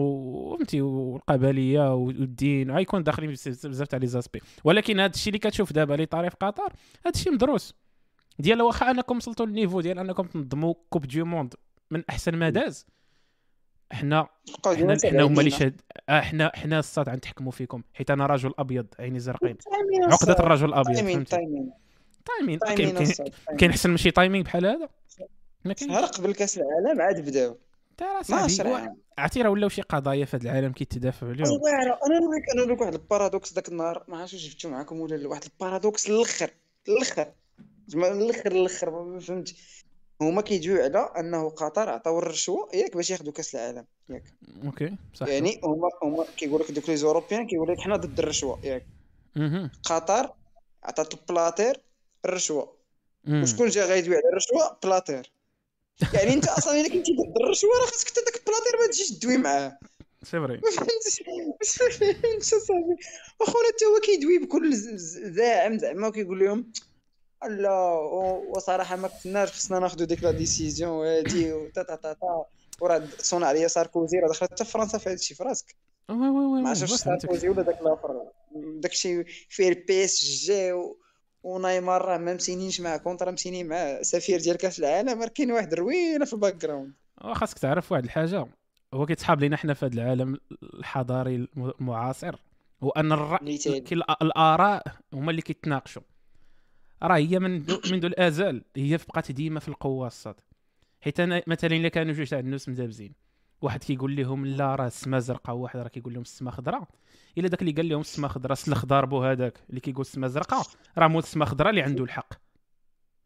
وفهمتي والقبليه والدين. غيكون داخلين بزاف تاع les aspects. ولكن هذا الشيء اللي كتشوف دابا اللي طاري في قطر هذا الشيء مدروس. ديال واخا أنكم وصلتوا لل niveau ديال أنكم تنظموا coupe du monde من أحسن ما داز. حنا حنا حنا هما اللي شاد آه، حنا حنا الصاد غنتحكموا فيكم. حيت أنا رجل أبيض عيني زرقين عقدة الرجل الابيض timing timing كاين كاين أحسن من شي timing بحال هذا؟ كاينش. قبل كاس العالم عاد بداو. عرفتي راه ولاو شي قضايا في هذا العالم كيتدافعوا عليهم. ايوا أنا نقول لك أنا نقول لك واحد ال paradoxe ذاك النهار ما عرفتش جبتو معاكم ولا واحد ال paradoxe الأخر الأخر زعما الآخر الأخر فهمتي؟ هما كيجيو على أنه قطر عطاو الرشوة ياك باش ياخذوا كأس العالم ياك. OK صح. يعني هما هما كيقول لك دوك les Européens كيقول لك حنا ضد الرشوة ياك. قطر عطات البلاتير الرشوة. وشكون جا غيدوي على الرشوة؟ بلاتير. يعني انت أصلا الا كنتي ضد الرشوه راه خاصك حتى داك البلاتير ما تجيش تدوي معاه. c'est vrai. فهمتش صاحبي واخونا حتى هو كيدوي بكل زاعم زعما وكيقول لهم لا وصراحة ما كناش خصنا ناخذ ديك la décision وهادي وتا تا تا تا وراه صنع عليا ساركوزي راه دخلت حتى فرنسا في هذا الشيء في راسك. oui oui oui ما عرفتش ساركوزي ولا داك الآخر. داك الشيء فيه ال PSG ونايمار راه ما مسينينش مع contrat مسينين مع سفير ديال كاس العالم راه كاين واحد روينة في ال background خاصك تعرف واحد الحاجة هو كيتحاب لينا حنا في هذا العالم الحضاري المعاصر هو ان الراي الآراء هما اللي كيتناقشوا. راه هي من منذ الازل هي بقات ديما في القوه الصاد حيت أنا مثلا إلا كانوا جوج تاع الناس مدابزين واحد كيقول لهم لا راه السما زرقاء وواحد راه كيقول لهم السما خضراء. إلا داك اللي قال لهم السما خضراء سلخ ضاربو هذاك اللي كيقول السما زرقاء. راه مول السما خضراء اللي عنده الحق.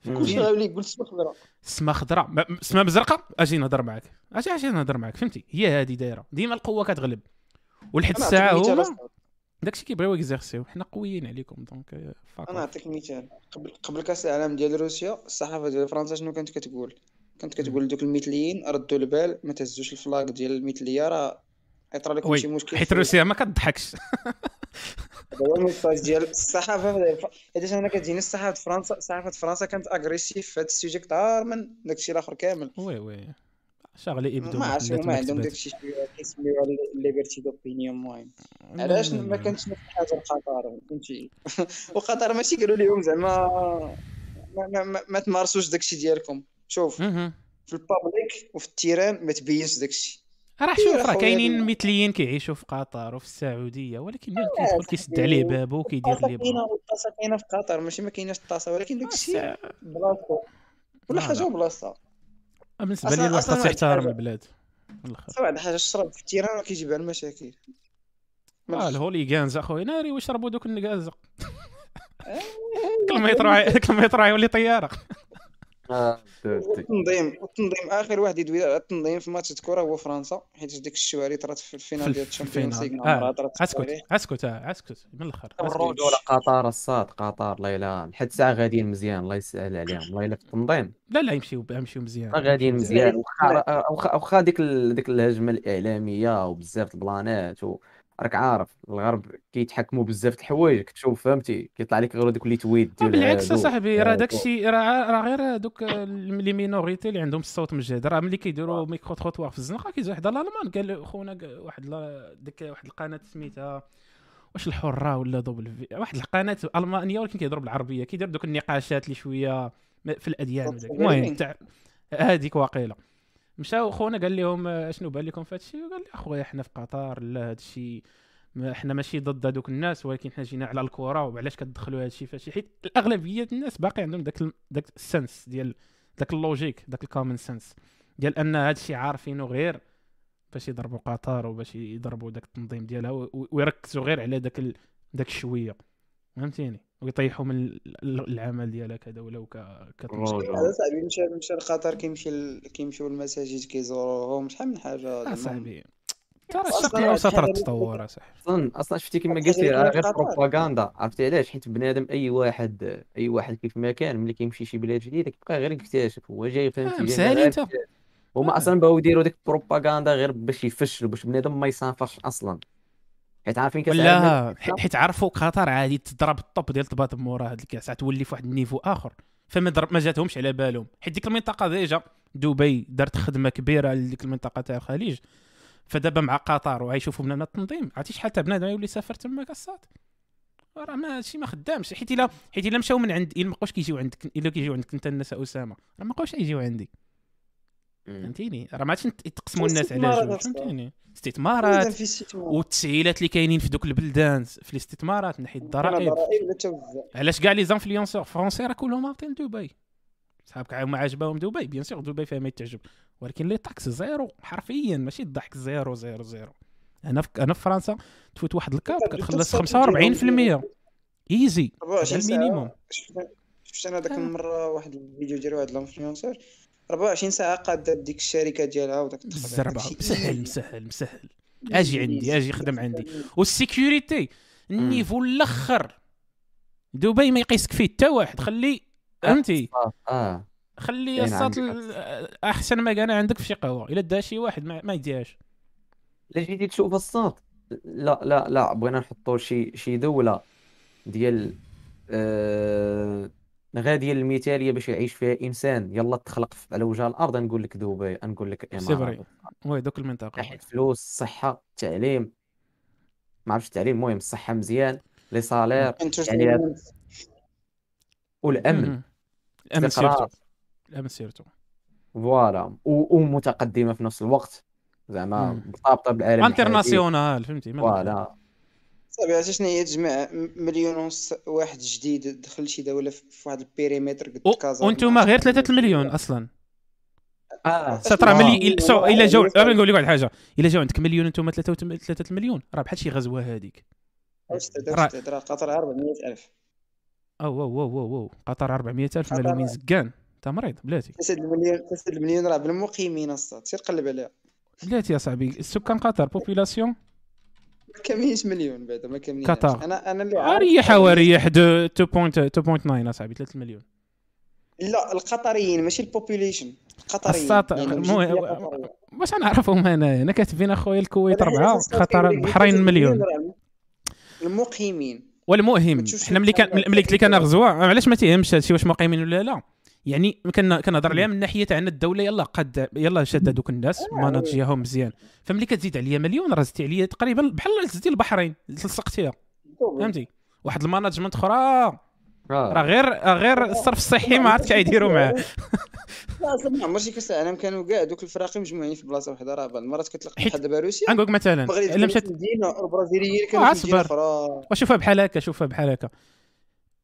كلشي غاولي يقول السما خضراء السما خضراء السما مزرقه أجي نهضر معاك. أجي أجي نهضر معاك. فهمتي هي هذه دايرة. ديما القوة كتغلب. ولحد الساعة هما داكشي كيبغيو exercer حنا قويين عليكم donc فاك أنا نعطيك مثال. قبل قبل كاس العالم ديال روسيا الصحافة ديال فرنسا شنو كانت كتقول؟ كانت كتقول دوك المثليين ردوا البال ما تهزوش ال flag ديال المثلية راه يطرى لكم شي مشكل حيت روسيا ما كتضحكش هذا هو ال message ديال الصحافة حيت أنا كتجيني الصحافة فرنسا صحافه فرنسا كانت agressive في هذا ال sujet كثار من داكشي الآخر كامل. oui oui. شغله يبدو ما عرفتش هما عندهم داكشي كيسميوها liberté d'opinion المهم. علاش ما كانتش نفس الحاجة لقطر فهمتي؟ وقطر ماشي قالوا لهم زعما ما, ما, ما, ما تمارسوش داكشي ديالكم. شوف في ال public وفي ال terrain ما تبينش داكشي. راه شوف راه كاينين مثليين كيعيشوا في قطر وفي السعودية ولكن كيدخل كيسد عليه بابو وكيدير اللي بغا الطاسه كاينة في قطر ماشي ما كايناش الطاسة ولكن داك الشيء بلاصتو. كل حاجة بلاصتها بالنسبة لي الواحد خاص يحترم البلاد واحد الحاجة الشرب في ال terrain كيجيب على المشاكل. آه ال hooligans أخويا ناري ويشربوا دوك النكازه كل ما يطرح كل ما يطرح يولي طيارة. التنظيم التنظيم آخر واحد يدوي على التنظيم في ماتش الكره هو فرنسا حيت ديك الشوهة اللي طرات في ال finale ديال ال Champions League اسكت اسكت اسكت من الأخر الرجوع قطر الصاد قطر الله يلا لحد ساعة غاديين مزيان الله يسهل عليهم. الله يلا في التنظيم؟ لا لا يمشيو يمشيو مزيان. غاديين مزيان واخا ديك ديك الهجمة الإعلامية وبزاف البلانات و... راك عارف الغرب كيتحكموا بزاف د الحوايج. كتشوف فهمتي؟ كيطلع لك غير دوك les tweets ديال بالعكس اصاحبي راه داكشي راه غير دوك les minorités اللي عندهم الصوت مجهد. راه ملي كيديروا micro-trottoir في الزنقة كيجي واحد الألمان قال خونا واحد ديك واحد القناة سميتها واش الحرة ولا double V واحد القناة ألمانية ولكن كيهضروا بالعربية. كيدير دوك النقاشات اللي شوية في الأديان المهم تاع هذيك واقيله مشاو خونا قال لهم شنو بان لكم في هذا الشيء وقال لي أخويا حنا في قطر لا هذا الشيء حنا ماشي ضد هذوك الناس ولكن حنا جينا على الكرة وعلاش كتدخلوا هذا الشيء هادشي؟ حيت الأغلبية الناس باقي عندهم داك داك ال sens ديال داك ال logique داك ال common sense ديال أن هذا الشيء عارفينه غير باش يضربوا قطر وباش يضربوا داك التنظيم ديالها ويركزوا غير على داك داك الشويه فهمتيني؟ ويطيحوا من العمل ديالها كدوله وك هذا صاحبي مشى مشى لقطر كيمشي. كيمشيو للمساجد كيزوروهم شحال من حاجة صاحبي ترى الشرق الاوسط راه تطور اصاحبي أصلا أصلا شفتي كما قلتي غير بروباغندا. عرفتي علاش؟ حيت بنادم أي واحد أي واحد كيف ما كان ملي كيمشي شي بلاد جديدة كيبقى غير يكتشف هو جاي فهمتي مسالي أنت. هما أصلا بغاو يديروا ديك البروباغندا غير باش يفشلوا باش بنادم ما يصافرش أصلا. حيت عارفين كاس لا حيت عرفوا قطر عادي تضرب الطوب ديال الطباط مورا هاد الكاس تولي في واحد النيفو آخر. فما ما جاتهمش على بالهم. حيت ديك المنطقة ديجا دبي دارت خدمة كبيرة لديك المنطقة تاع الخليج. فدابا مع قطر وغيشوفوا بنادم التنظيم عرفتي شحال تاع بنادم يولي سافر تما كاسات راه ما هادشي ما خدامش. حيت الا حيت إلا مشاو من عند إلا ما بقاوش كيجيو عندك إلا كيجيو عندك أنت الناس أسامة راه ما بقاوش يجيو عندي. فهمتيني؟ راه ما عادش يتقسموا الناس على جوج فهمتيني؟ استثمارات والتسهيلات اللي كاينين في دوك البلدان في الاستثمارات من ناحيه الضرائب. علاش كاع les influenceurs français راه كلهم هابطين دبي. صحابك ما عجبهم دبي bien sûr دبي فيها ما يتعجب. ولكن les taxes zéro حرفيا ماشي الضحك zéro zéro zéro. أنا في أنا في فرنسا تفوت واحد ال cap كتخلص 45% easy هذا ال minimum. شفت أنا ذاك المرة واحد الفيديو ديال واحد ال influenceur 24 ساعة قاده ديك الشركة ديالها وداك الزربة. مسهل مسهل مسهل. أجي عندي أجي خدم عندي. وال sécurité ال niveau الأخر. دبي ما يقيسك فيه حتى واحد. خلي فهمتي آه خلي الساط أحسن ما كان عندك في شي قهوة. إلا دا شي واحد ما, ما يديهاش. إلا جيتي تشوف الساط لا لا لا بغينا نحطوا شي شي دولة ديال آه غاديه المثالية باش يعيش فيها إنسان. يلا تخلق على وجه الأرض نقول لك دبي نقول لك امارات oui دوك المنطقة. ناحيه فلوس الصحة التعليم. ما عرفتش التعليم المهم الصحة مزيان. les salaires يعني والأمن. الأمن سيرتو. الأمن سيرتو. فوالا. ومتقدمه في نفس الوقت. زعما مرتبطه بالعالم international فهمتي؟ voilà. صافي عرفتي شنو هي تجمع مليون ونص واحد جديد دخل شي دولة في واحد البيريمتر قد كازا وأنتم غير 3 المليون أصلا. آه. ترى ملي سو إلا جاو نقول لك واحد الحاجة إلا جاو عندك مليون أنتم 3 المليون. راه بحال شي غزوة هذيك راه قطر 400000 أو أو أو أو قطر 400000 مليون زكان. انت مريض بلاتي. 3 المليون 3 المليون راه بالمقيمين اصاط سير قلب عليها. بلاتي يا صاحبي. السكان قطر بوبيلاسيون كاملينش مليون بعدا ما كاملينش قطر. أنا أنا اللي عارف ريح وريح 2.9 أصاحبي 3 مليون. لا القطريين ماشي البوبوليشن القطريين. الساط يعني باش نعرفهم أنا أنا كاتبين أخويا الكويت اربعه قطر البحرين مليون المقيمين. والمهم حنا ملي كان ملي قلت لك أنا غزوه علاش ما تيهمش هادشي؟ واش مقيمين ولا لا؟ يعني كنهضر عليها من ناحية تاع الدولة يلا قد يلا شاد هذوك الناس ماناجيهم مزيان. فملي كتزيد عليا مليون راه زدتي عليا تقريبا بحال زدتي البحرين لصقتيها فهمتي؟ واحد الماناجمنت أخرى. آه. راه غير غير الصرف الصحي ما عرفت كيديروا معاه. لا أصلا ما عمرش كاس العالم كانوا كاع دوك الفراقي مجموعين في بلاصة واحدة راه بعض المرات كتلقى بحال دابا روسيا. نقول لك مثلا إلا مشات البرازيليين كانوا في مدينة أخرى. وشوفها بحال هكا شوفها بحال هكا.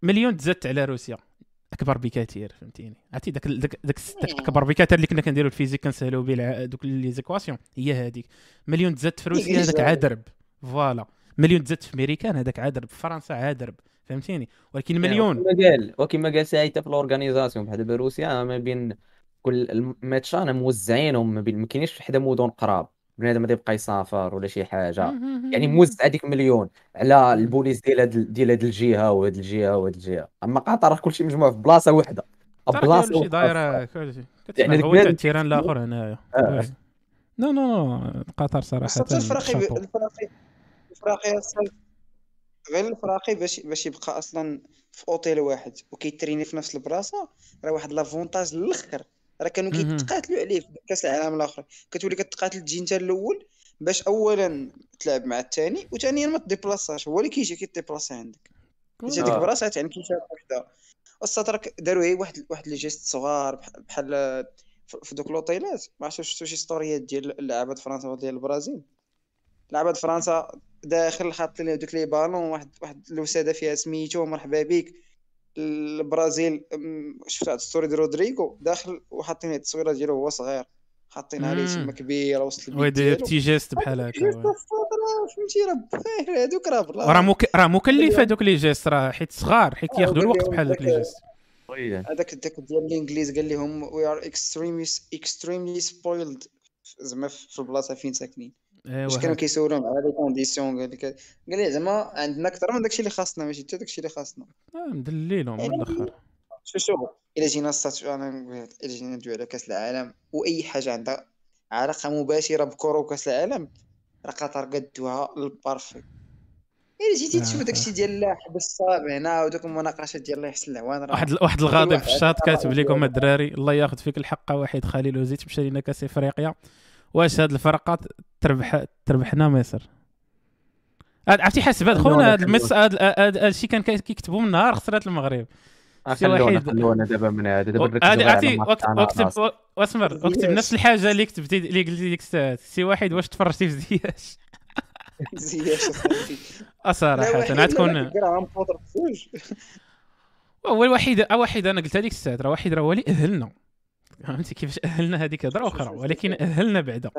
مليون تزادت على روسيا. اكبر بكثير فهمتيني؟ عرفتي؟ داك داك داك اكبر بكثير اللي كنا كنديروا الفيزيك كنسهلوا به دوك لي زيكواسيون هي هذيك مليون تزادت في روسيا هذاك عادرب فوالا. مليون تزادت في أمريكان هذاك عادرب في فرنسا عادرب فهمتيني؟ ولكن مليون. كما قال وكما قال سايته في الأورغانيزاسيون بحال دابا روسيا ما بين كل الماتشان موزعينهم ما بين ما كاينينش حدا مدن قراب. بنادم غادي يبقى يسافر ولا شي حاجة. يعني موزع هذيك مليون على البوليس ديال هاد ديال هاد الجهة وهاد الجهة وهاد الجهة. أما قطر راه كلشي مجموع في بلاصة واحدة بلاصه كلشي دايرة يعني هو ال terrain الآخر هنايا. آه. non non قطر صراحة الفراقي الفراقي الفراقي غير الفراقي باش باش يبقى أصلا في أوتيل واحد وكيتريني في نفس البلاصة راه واحد l'avantage الآخر راه كانوا كيتقاتلوا عليه في كاس العالم الآخر. كتولي كتقاتل تجي انت الأول باش اولا تلعب مع الثاني وثانيا ما تديبلاصاش هو اللي كيجي كيديبلاصي عندك. حيت هذيك البلاصة يعني كيشارك وحدة. الساط داروا غير واحد واحد les gestes صغار بحال في دوك لوطيلات. ما عرفتش شفتوا شي ستوريات ديال لعابه فرنسا وديال البرازيل. لعابه فرنسا داخل حاط لي دوك les ballons واحد واحد الوسادة فيها سميتو مرحبا بك. البرازيل شفت هاد story دي رودريغو داخل وحاطين هاد التصويرة ديالو هو صغير. حاطين عليه تما كبيرة وسط البيت ويدير petits gestes بحال هكا فهمتي راه هذوك راه راه مك... راه مكلف هذوك les gestes راه حيت صغار حيت كياخذوا الوقت بحال هذوك les gestes. هذاك داك ديال الإنجليز قال لهم we are extremely extremely spoiled زعما في البلاصه فين ساكنين. ايوا واش كانوا كيسولهم على les conditions قال لك قال لي زعما عندنا أكثر من داكشي اللي خاصنا ماشي حتى داكشي اللي خاصنا. آه مدللينهم من يعني الآخر. شو شو الا جينا السات أنا الا جينا ندوي على كأس العالم وأي حاجة عندها علاقة مباشرة بكره وكأس العالم راه قطر قدوها للبارفي الا جيتي تشوف داكشي ديال حبس الصابع هنا ودوك المناقشات ديال الله يحسن العوان واحد واحد الغاضب في الشاط كاتب لكم الدراري الله ياخذ فيك الحق وحيد خليل وزيد مشى لنا كأس إفريقيا. واش هاد الفرقات تربح تربحنا مصر عرفتي حسبات خونا هاد المس هاد الشيء كان كيكتبوا من نهار خسرات المغرب. آه، خلونا خلونا دابا من هذا دابا عرفتي اكتب واسمر اكتب نفس الحاجة اللي كتبتي اللي قلتي ديك سي واحد واش تفرجتي في زياش؟ زياش صراحة أنا تكون هو الوحيد واحد أنا قلت هذيك الساعة راه واحد راه هو اللي أهلنا. فهمتي كيفاش أهلنا هذيك هضره أخرى ولكن أهلنا بعدا.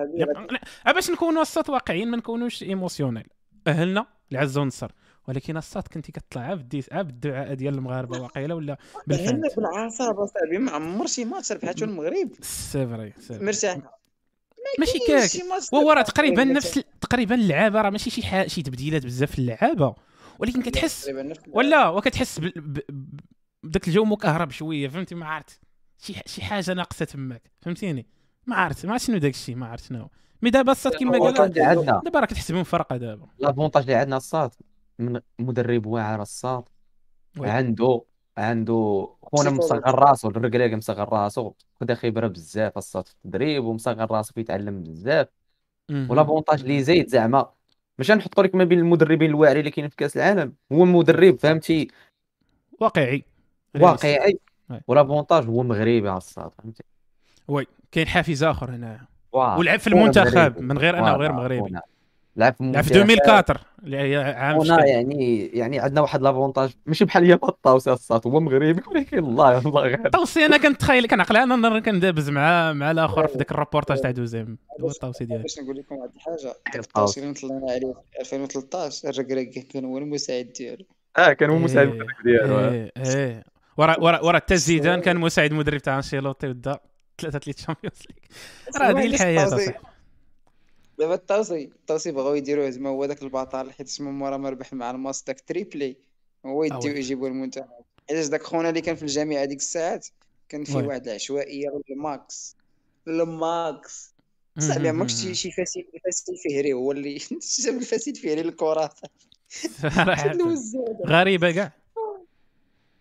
باش نكونوا الصوت واقعيين ما نكونوش إيموسيونيل. أهلنا العز والنصر ولكن الصاد كنتي كطلع بالديس بالدعاء ديال المغاربة واقيلا ولا بالفن بالعصابه صاحبي ما عمر شي ماتش ربحاتو المغرب. سي فري مرتاح ماشي كاك. هو راه تقريبا نفس تقريبا اللعابة راه ماشي شي شي تبديلات بزاف في اللعابة. ولكن كتحس ولا وكتحس بداك الجو مكهرب شوية فهمتي؟ ما عرفت. شي شي حاجة ناقصة تماك فهمتيني؟ ما عرفت ما شنو داك الشيء ما عرفت شنو. mais دابا الساط كما قال دابا راك تحسبهم فرقة دابا. l'avantage اللي عندنا الساط من مدرب واعر الساط. عنده عنده خونا مصغر راسو الركراكي مصغر راسو خدا خبرة بزاف الساط في التدريب ومصغر راسو كيتعلم بزاف. و l'avantage اللي زايد زعما ماشي نحطو لك ما بين المدربين الواعرين اللي كاينين في كأس العالم. هو مدرب فهمتي؟ واقعي. واقعي. و l'avantage هو مغربي على الساط فهمتي؟ oui كاين حافز آخر هنا. ولعب في المنتخب من غير أنا غير مغربي. لعب في لعب في 2004 اللي هي عام هنا يعني يعني عندنا واحد l'avantage ماشي بحال هي الطاوسي الساط هو مغربي ولكن الله الله غير. الطاوسي أنا كنتخيل كنعقل أنا كندابز مع مع الآخر في ذاك الرابورتاج تاع دوزيم هو الطاوسي ديالي باش نقول لكم واحد الحاجة الطاوسي اللي طلعنا عليه في 2013 الركراكي كان هو المساعد ديالو. آه كان هو مساعد المدرب ديالو. إيه إيه. ورا ورا ورا حتى كان مساعد مدرب تاع أنشيلوتي ودا ثلاثة لي Champions League. راه هذه الحياة اصاحبي دابا الطاوسي الطاوسي بغاو يديروه زعما هو داك البطل حيت اسمه مورا ما ربح مع الماص داك triplé. هو يديو يجيبوا المنتخب. حيت داك خونا اللي كان في الجامعة ديك الساعات كان فيه واحد العشوائية الماكس الماكس صاحبي عمرك شي شي الفاسي الفاسي الفهري هو اللي جاب الفاسي الفهري للكرة. غريبة كاع.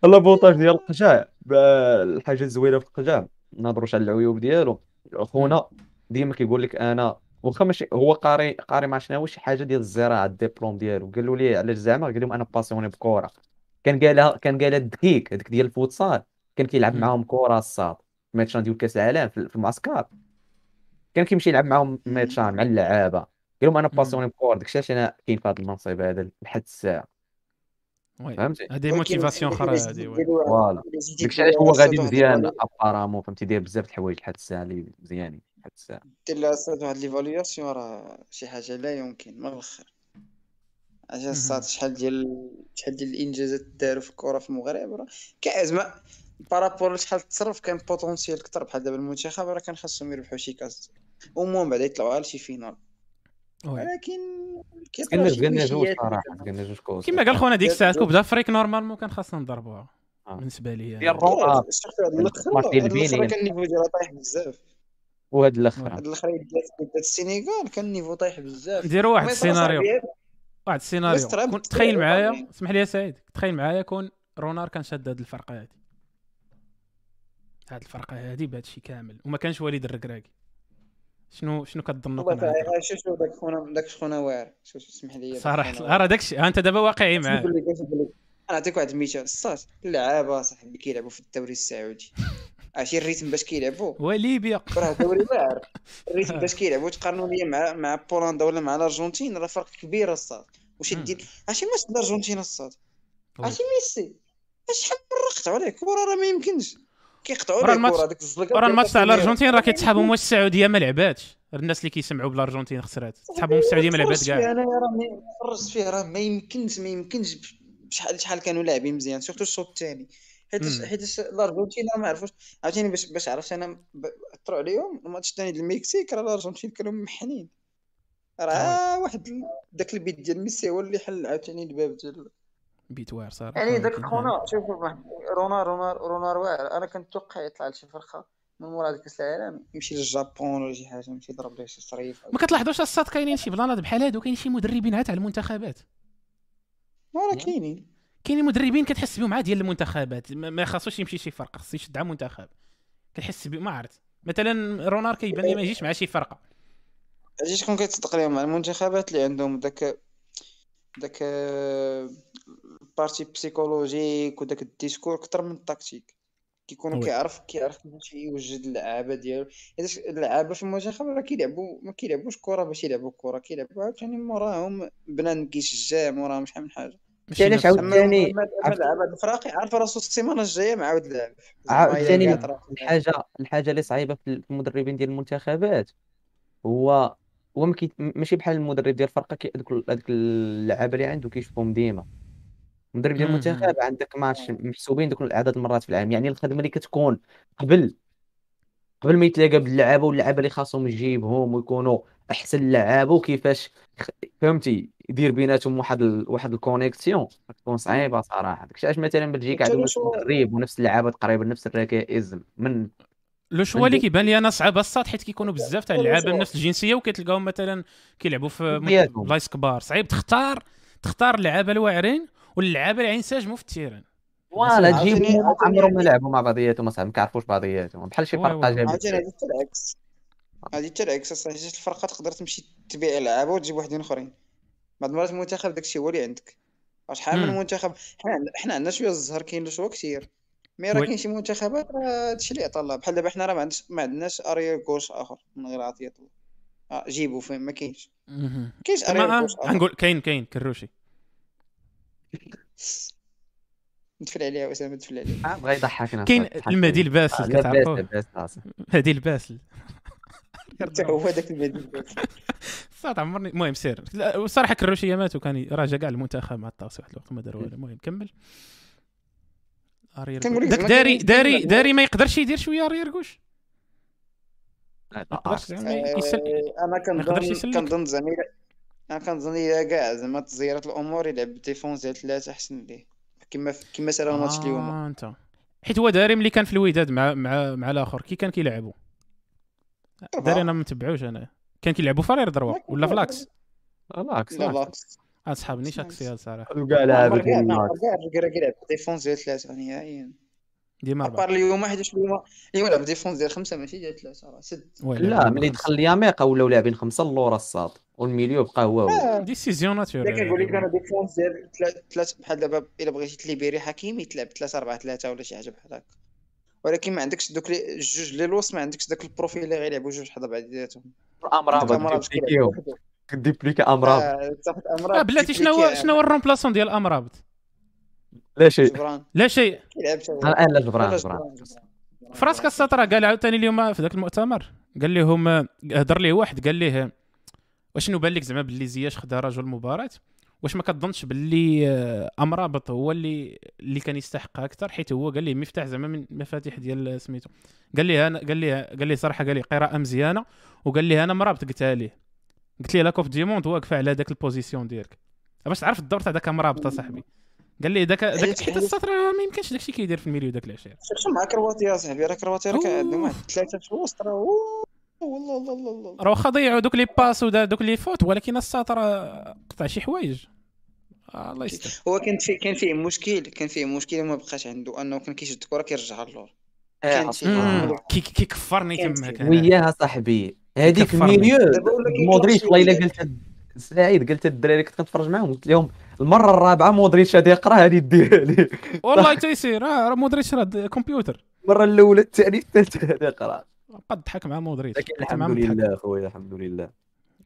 بوطاج ديال لقجع. الحاجة الزوينة في لقجع. نهضروش على العيوب ديالو. خونا ديما كيقول لك أنا واخا ماشي هو قاري قاري ما شنو؟ شي حاجة ديال الزراعة الدبلوم ديالو. قالوا لي علاش زعما؟ قال لهم أنا passionné بكرة كان قالها كان قالها الدقيق هذيك ديال الفوتسال. كان كيلعب معاهم كرة الصاط. ماتشان ديال كأس العالم في المعسكر. كان كيمشي يلعب معاهم ماتشان مع اللعابة. قال لهم أنا passionné بكرة داكشي علاش أنا كاين في هذا المنصب هذا لحد الساعة. فهمتي؟ هذه motivation أخرى هذه voilà داكشي علاش هو غادي مزيان apparemment فهمتي؟ داير بزاف د الحوايج لحد الساعة اللي مزيانين لحد الساعة. دير لها واحد l'évaluation راه شي حاجة لا يمكن من الآخر اجا الصاط شحال ديال شحال ديال الإنجازات داروا في الكرة في المغرب راه زعما par rapport لشحال تصرف كان potentiel كثر بحال دابا المنتخب راه كان خاصهم يربحوا شي كاس. المهم بعدا يطلعوا على شي finale ولكن كيما قال خونا ديك الساعة coupe d'Afrique normalement كان خاصنا نضربوها آه. بالنسبة لي. ديال الروعة. الماتش ديال كان ال niveau ديالها طايح بزاف. وهاد الآخر هاد الآخر ديال السينيغال كان ال niveau طايح بزاف. ديروا واحد السيناريو. واحد السيناريو. تخيل معايا اسمح لي يا سعيد تخيل معايا كون رونار كان شاد هاد الفرقة هادي. هاد الفرقة هادي بهذا الشيء كامل وما كانش وليد الركراكي شنو شنو كتظنوا والله شو شو داك خونا داك خونا واعر. شو اسمح لي. صراحة راه داك الشيء أنت دابا واقعي معاه. أنا نعطيك واحد المثال. الصاط اللعابة صاحبي كيلعبوا في الدوري السعودي. عرفتي الريتم باش كيلعبوا؟ وليبيا راه دوري واعر. الريتم باش كيلعبوا تقارنوا لي مع مع بولندا ولا مع الأرجنتين راه فرق كبير الصاط واش دير عرفتي ماش الأرجنتين الصاط عرفتي ميسي؟ شحال من قطعوا عليه الكره راه ما يمكنش. كيقطعوا راه الماتش هذيك الزلقة راه الماتش تاع الأرجنتين راه كيتسحبهم واش السعودية ما لعباتش. الناس اللي كيسمعوا بالأرجنتين خسرات. تسحبهم السعودية ما لعبات كاع. أنا راه فرجت فيه راه ما يمكنش ما يمكنش شحال شحال كانوا لاعبين مزيان surtout الشوط الثاني. حيت حيت الأرجنتين ما عرفوش عاوتاني باش باش عرفت أنا اثروا عليهم الماتش الثاني ديال المكسيك راه الأرجنتين كانوا محنين. راه واحد داك البيت ديال ميسي هو اللي حل عاوتاني الباب ديال victoire صراحة يعني داك خونا شوف رونار رونار رونار واعر أنا كنتوقع يطلع لشي فرقة من مورا كاس العالم يمشي للجابون ولا شي حاجة يمشي يضرب ليه شي صريف. ما كتلاحظوش الصاط كاينين شي بلانات بحال هادو كاين شي مدربين عاد على المنتخبات. ولا كاينين. كاينين مدربين كتحس بهم عاد ديال المنتخبات. ما خاصوش يمشي شي فرقة خاصو يشد على منتخب. كتحس بهم ما عرفت. مثلا رونار كيبان لي ما يجيش مع شي فرقة. أجي شكون كيتصدق لهم مع المنتخبات اللي عندهم داك داك partie psychologique وداك ال discours أكثر من التكتيك كيكونوا كيعرف كيعرف كيفاش يوجد اللعابه ديالو حيت اللعابه في المنتخب راه كيلعبوا ما كيلعبوش كره باش يلعبوا كره كيلعبوا عاوتاني موراهم بنادم كيشجع موراهم شحال من حاجة علاش عاوتاني اللعابه الفراقي عارف راسو السيمانه الجايه معاود لعب عاوتاني الحاجة الحاجة اللي صعيبه في المدربين ديال المنتخبات هو هو ماشي بحال المدرب ديال الفرقه هذوك اللعابه اللي عنده كيشوفهم ديما مدرب ديال المنتخب عندك ماتش محسوبين دوك عدد المرات في العام. يعني الخدمة اللي كتكون قبل قبل ما يتلاقى باللعابه واللعابه اللي خاصهم يجيبهم ويكونوا أحسن لعابه وكيفاش فهمتي؟ يدير بيناتهم واحد ال... واحد ال connexion. كتكون صعيبة صراحة. داكشي علاش مثلا بلجيكا عندهم نفس المدرب ونفس اللعابة تقريبا نفس الركائز من le choix اللي كيبان لي أنا صعب الصاط حيت كيكونوا بزاف تاع اللعابة من نفس الجنسية وكتلقاهم مثلا كيلعبوا في بلايص كبار. صعيب تختار تختار اللعابة الواعرين واللعابة اللي ينسجموا في ال terrain. voilà تجيبهم عمرهم ما لعبوا مع بعضياتهم اصاحبي ما كيعرفوش بعضياتهم. بحال شي فرقة جايبه هذه العكس. هذه حتى العكس اصاحبي الفرقة تقدر تمشي تبيع لعابة وتجيب واحدين أخرين. بعض المرات المنتخب داكشي هو اللي عندك. شحال من منتخب؟ حنا عندنا شوية الزهر كاين له شوية كثير mais راه كاين شي منتخبات راه هادشي اللي عطا الله بحال دابا حنا راه ما عندناش ما عندناش arrière gauche آخر من غير عطيه الله. آه جيبو فين؟ ما كاينش. كاينش arrière gauche نقول كاين كاين كروشي. نتفل عليها أسامة نتفل عليها. آه، بغا يضحكنا. كاين المهدي الباسل آه، كتعرفوا المهدي الباسل. حتى هو داك المهدي الباسل. صافي عمرني. المهم سير. الصراحه كروشي مات وكان راجع كاع المنتخب مع الطاوسي واحد الوقت ما دار والو. المهم كمل. داك داري داري داري ما يقدرش يدير شوية arrière gauche أنا كنظن كنظن زعما أنا كنظن إلا كاع زعما تزيرت الأمور يلعب défense ديال ثلاثة أحسن ليه. كيما كيما سالا الماتش اليوم. آه أنت. حيت هو داري ملي كان في الوداد مع مع مع الآخر كي كان كيلعبوا؟ داري أنا ما متبعوش أنا. كان كيلعبوا ف arrière droit ولا ف l'axe l'axe l'axe اصحابني شاكسي صراحة. كاع لاعب كاع كيلعب ديفونس ديال ثلاثة نهائيا ديما أبار اليوم حيت اليوم اليوم لعب ديفونس ديال خمسة ماشي ديال ثلاثة راه سد لا ملي دخل لياميقا ولاو لاعبين خمسة اللورا الساط. والميليو بقى هو هو. ديسيزيون ناتورال. كنقول لك أنا ديفونس ديال ثلاث بحال دابا إلا بغيتي تليبيري حكيمي تلعب 3 4 3 ولا شي حاجة بحال هكا. ولكن ما عندكش دوك الجوج اللي الوسط ما عندكش داك البروفيل اللي غيلعبوا جوج حدا بعضياتهم امراب كديبليكي امراب آه بلاتي شنو هو شنو هو ال remplaçant ديال امرابط لا شيء لا شيء الان لا جبران جبران. فراسك السات راه قال عاوتاني اليوم في ذاك المؤتمر قال لهم هضر ليه واحد قال ليه واشنو بان لك زعما باللي زياش خدا رجل المباراه واش ما كتظنش باللي امرابط هو اللي اللي كان يستحقها أكثر؟ حيت هو قال لي مفتاح زعما من المفاتيح ديال سميتو. قال لي أنا قال لي قال لي صراحة قال لي قراءة مزيانة وقال لي أنا مرابط قلتها ليه؟ قلت لي la Coupe du Monde واقفة على ذاك ال position ديالك. باش تعرف الدور تاع ذاك مرابط صاحبي. قال لي ذاك ذاك حيت السات ما يمكنش داكشي كيدير في ال milieu داك العشير. شوف مع كرواتيا صاحبي راه كرواتيا راه عندهم. واحد ثلاثة في الوسط راه والله الله الله الله راه واخا ضيعوا دوك les passes ودوك les fautes ولكن السات قطع شي حوايج. آه الله يستر. هو كان فيه كان فيه مشكل كان فيه مشكل وما بقاش عنده أنه كان كيشد الكرة كيرجعها للور كيكفرني تماك وياها صاحبي هذيك الميليو مودريتش والله إلا قلت سعيد قلت الدراري كنت كنتفرج معاهم قلت لهم المرة الرابعة مودريتش غادي يقرأ هذه ديرها لي. والله تيسير راه مودريتش راه كمبيوتر. المرة الأولى الثانية الثالثة غادي يقرأ. قد ضحك مع مودريتش لكن الحمد لله خويا الحمد لله.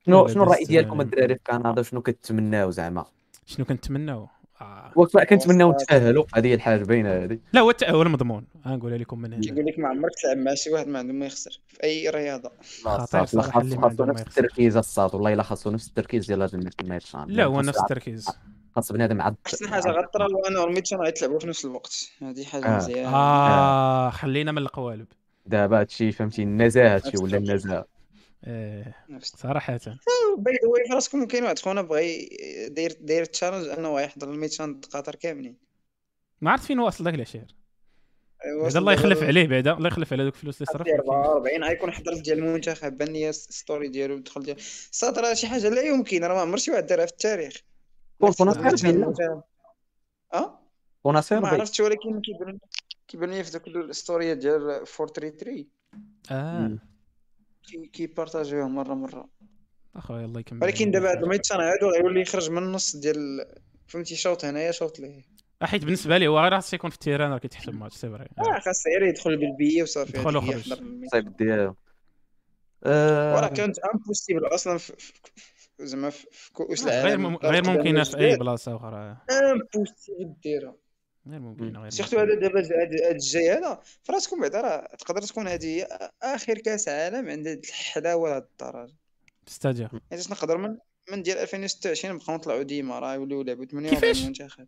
شنو شنو الراي ديالكم الدراري في كندا؟ شنو كتمناو زعما؟ شنو كنتمناو؟ آه. وقت ما كنتمناو نتاهلوا هذه هي الحاجة باينة هذه. لا هو التأهل مضمون. غنقولها لكم من هنا. يقول لك ما عمرك تلعب مع شي واحد ما عنده ما يخسر في أي رياضة. خاصو نفس التركيز السات والله إلا خاصو نفس التركيز ديال هذا الماتش لا هو نفس التركيز. خاص بنادم عاد أحسن حاجة غطرى هو أن الماتشات غيتلعبوا في نفس الوقت. هذه حاجة مزيانة. آه خلينا من القوالب. دابا هادشي فهمتي النزاهة هادشي ولا النزاهة؟ إيه صراحة. by the way فراسكم كاين واحد خونا بغى داير داير challenge أنه يحضر الماتشات ديال قطر كاملين. ما عرفت فين واصل ذاك العشير بعدا الله يخلف عليه بعدا الله يخلف على دوك الفلوس اللي صرف 44 غيكون حضر ديال المنتخب بان لي story ديالو دخل ديال السات راه شي حاجة لا يمكن راه ما عمر شي واحد دارها في التاريخ. كون آه كون ما عرفتش ولكن كيبان كيبان لي في دوك الستوريات ديال 433 آه. كيبارطاجيوهم مره مرة. أخويا الله يكمل. ولكن دابا هاد الماتشات هادو غيولي يخرج من النص ديال فهمتي شوط هنايا شوط ليه حيت بالنسبة لي هو غير خاص يكون في ال terrain راه كيتحسب match c'est vrai آه خاص غير يدخل بالبيي وصافي يدخل وخرج صايب ديالو. وراه كانت impossible أصلا زعما في كؤوس العالم. غير ممكنه في أي بلاصة أخرى. impossible ديرها. غير ممكن غير surtout هذا دابا هذا الجاي هذا فراسكم بعدا راه تقدر تكون هذه آخر كأس عالم عند هذه الحلاوه لهذ الدرجه ستاديا حيت نقدر من من ديال 2026 نبقاو نطلعوا ديما راه يوليو لعبوا 48 منتخب.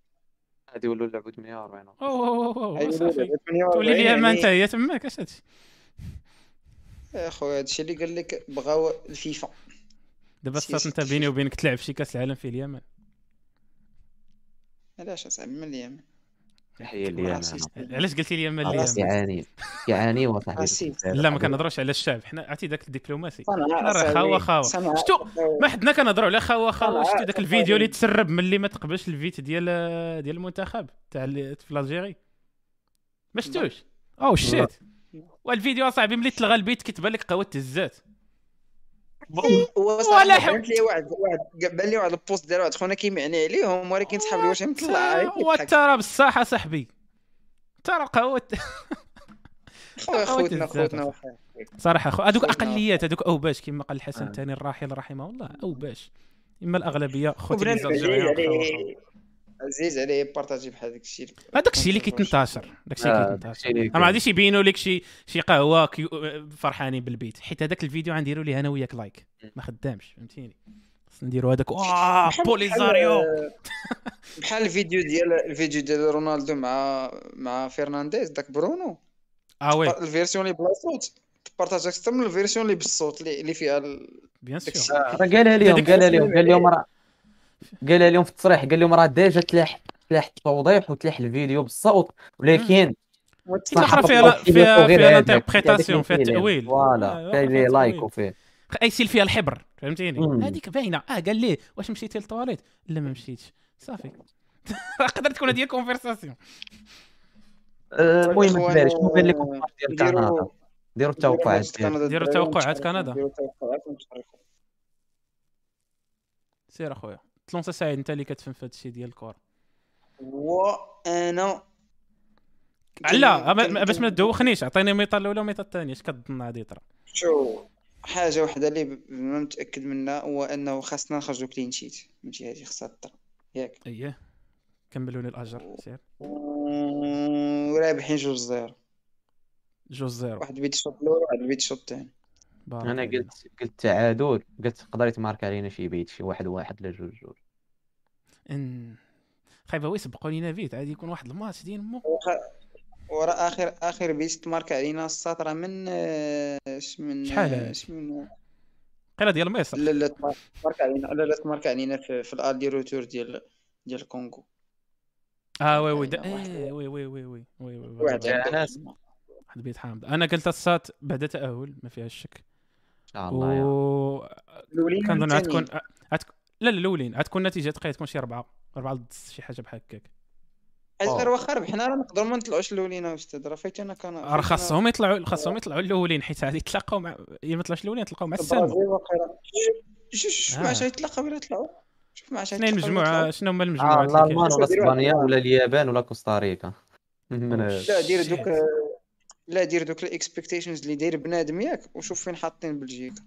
غادي يولوا لعبوا 48 تولي لي ما انت هي تماك أش هادشي؟ يا خويا هادشي اللي قال لك بغاو الفيفا. دابا صات انت بيني وبينك تلعب شي كأس العالم في اليمن. علاش أصاحبي من اليمن؟ تحيه اليمن علاش قلتي اليمن اليمن يعاني يعاني وصاحبي لا ما كنهضروش على الشعب. حنا عرفتي ذاك الدبلوماسي. حنا راه خاوة خاوة. شفتو ما حدنا كنهضروا على خاوة خاوة. شفتي ذاك الفيديو اللي تسرب ملي ما تقبلش الفيت ديال ديال المنتخب تاع في الجيري ما شفتوش؟ أو شيت والفيديو أصاحبي ملي تلغى البيت كتبان لك قهوه الزات ولا حبت لي واحد واحد بان لي واحد البوست ديال واحد خونا كيمعني عليهم ولكن صحاب لي واش مطلع هو ترى بصح صاحبي. ترى قهوة خوتنا خوتنا صراحة خو هذوك أقليات هذوك أوباش كما قال الحسن الثاني الراحل رحمه الله أوباش. إما الأغلبية خوتي عزيز عليه يبارطاجي بحال داك الشيء. هذاك الشيء اللي كيتنتشر داك الشيء آه، كيتنتشر اللي ما غاديش يبينوا لك شي شي قهوة. فرحانين بالبيت. حيت هذاك الفيديو غنديروا ليه أنا وياك like ما خدامش فهمتيني؟ خصنا نديروا هذاك آه بوليزاريو. بحال الفيديو ديال الفيديو ديال رونالدو مع مع فرنانديز داك برونو. آه oui. ال version اللي بلا صوت. تبارطاج أكثر من ال version اللي بالصوت اللي اللي فيها. bien sûr قالها لهم قالها لهم قال لهم راه قالها لهم في التصريح قال لهم راه déjà تلاح تلاح التوضيح وتلاح الفيديو بالصوت ولكن فيها صح، فيها فيها فيها هذاك اللي التاويل voilà آه، فيها لي فيها like. وفيه. ايسيل فيها الحبر فهمتيني. هذيك باينة. آه قال ليه واش مشيتي للطواليت لا ما مشيتش. صافي. تقدر تكون هذه conversation آه، المهم الإخوان، الدراري شنو قال لكم آه، الماتش ديال كندا ديروا التوقعات. ديروا توقعات كندا. سير أخويا. تلونسا سعيد انت اللي كتفهم في هذا الشيء ديال الكره وأنا لا باش ما تدوخنيش عطيني ال mi-temps الأولى وال mi-temps الثانية اش كتظن غادي يطرا شو حاجة وحدة اللي ما متأكد منها هو أنه خاصنا نخرجوا clean sheet فهمتي هذه خاصها تطرا ياك. اييه كملوا لي الاجر سير. ورابحين جوج zéro. جوج zéro. واحد بيت الشوط الأول واحد بيت الشوط الثاني. بارك أنا. قلت قلت تعادل قلت تقدر يتمارك علينا شي بيت شي واحد واحد لا جوج جوج إن خايبه وي سبقوا لينا فيت عادي يكون واحد الماتش ديال مو. ورا اخر آخر بيت تمارك علينا السطر من آه، اش من شحال آه،؟ اش من قيلة ديال مصر. لا لا تمارك علينا لا لا تمارك علينا في, في الالي روتور ديال ديال الكونغو آه وي وي دا- واحد- إيه، وي وي وي وي وي وي وي واحد يا عنده- ناس. واحد بيت حامض. أنا قلت السات بعد تأهل ما فيها الشك ان شاء الله يا و كنظن. غتكون غتك... لا لا الأولين غتكون النتيجه تقريبا تكون شي اربعه أربعة ضد شي حاجة بحال هكاك غير واخا ربحنا راه نقدروا ما نطلعوش الأولين أستاذ راه فايت أنا كان راه خاصهم يطلعوا خاصهم يطلعوا الأولين حيت غادي يتلاقاو مع يا ما يطلعوش الأولين يتلاقاو مع واقيلا شوف آه. مع شي يتلاقاو ولا يطلعوا شوف مع شي اثنين يتلاقاو ولا مجموعة يطلعوا. شنو هما آه، المجموعات لا اللي المان كاين؟ ولا إسبانيا. ولا اليابان ولا كوستاريكا من لا دير دوك. لا دير دوك الاكسبكتيشنز اللي داير بنادم ياك وشوف فين حاطين بلجيكا.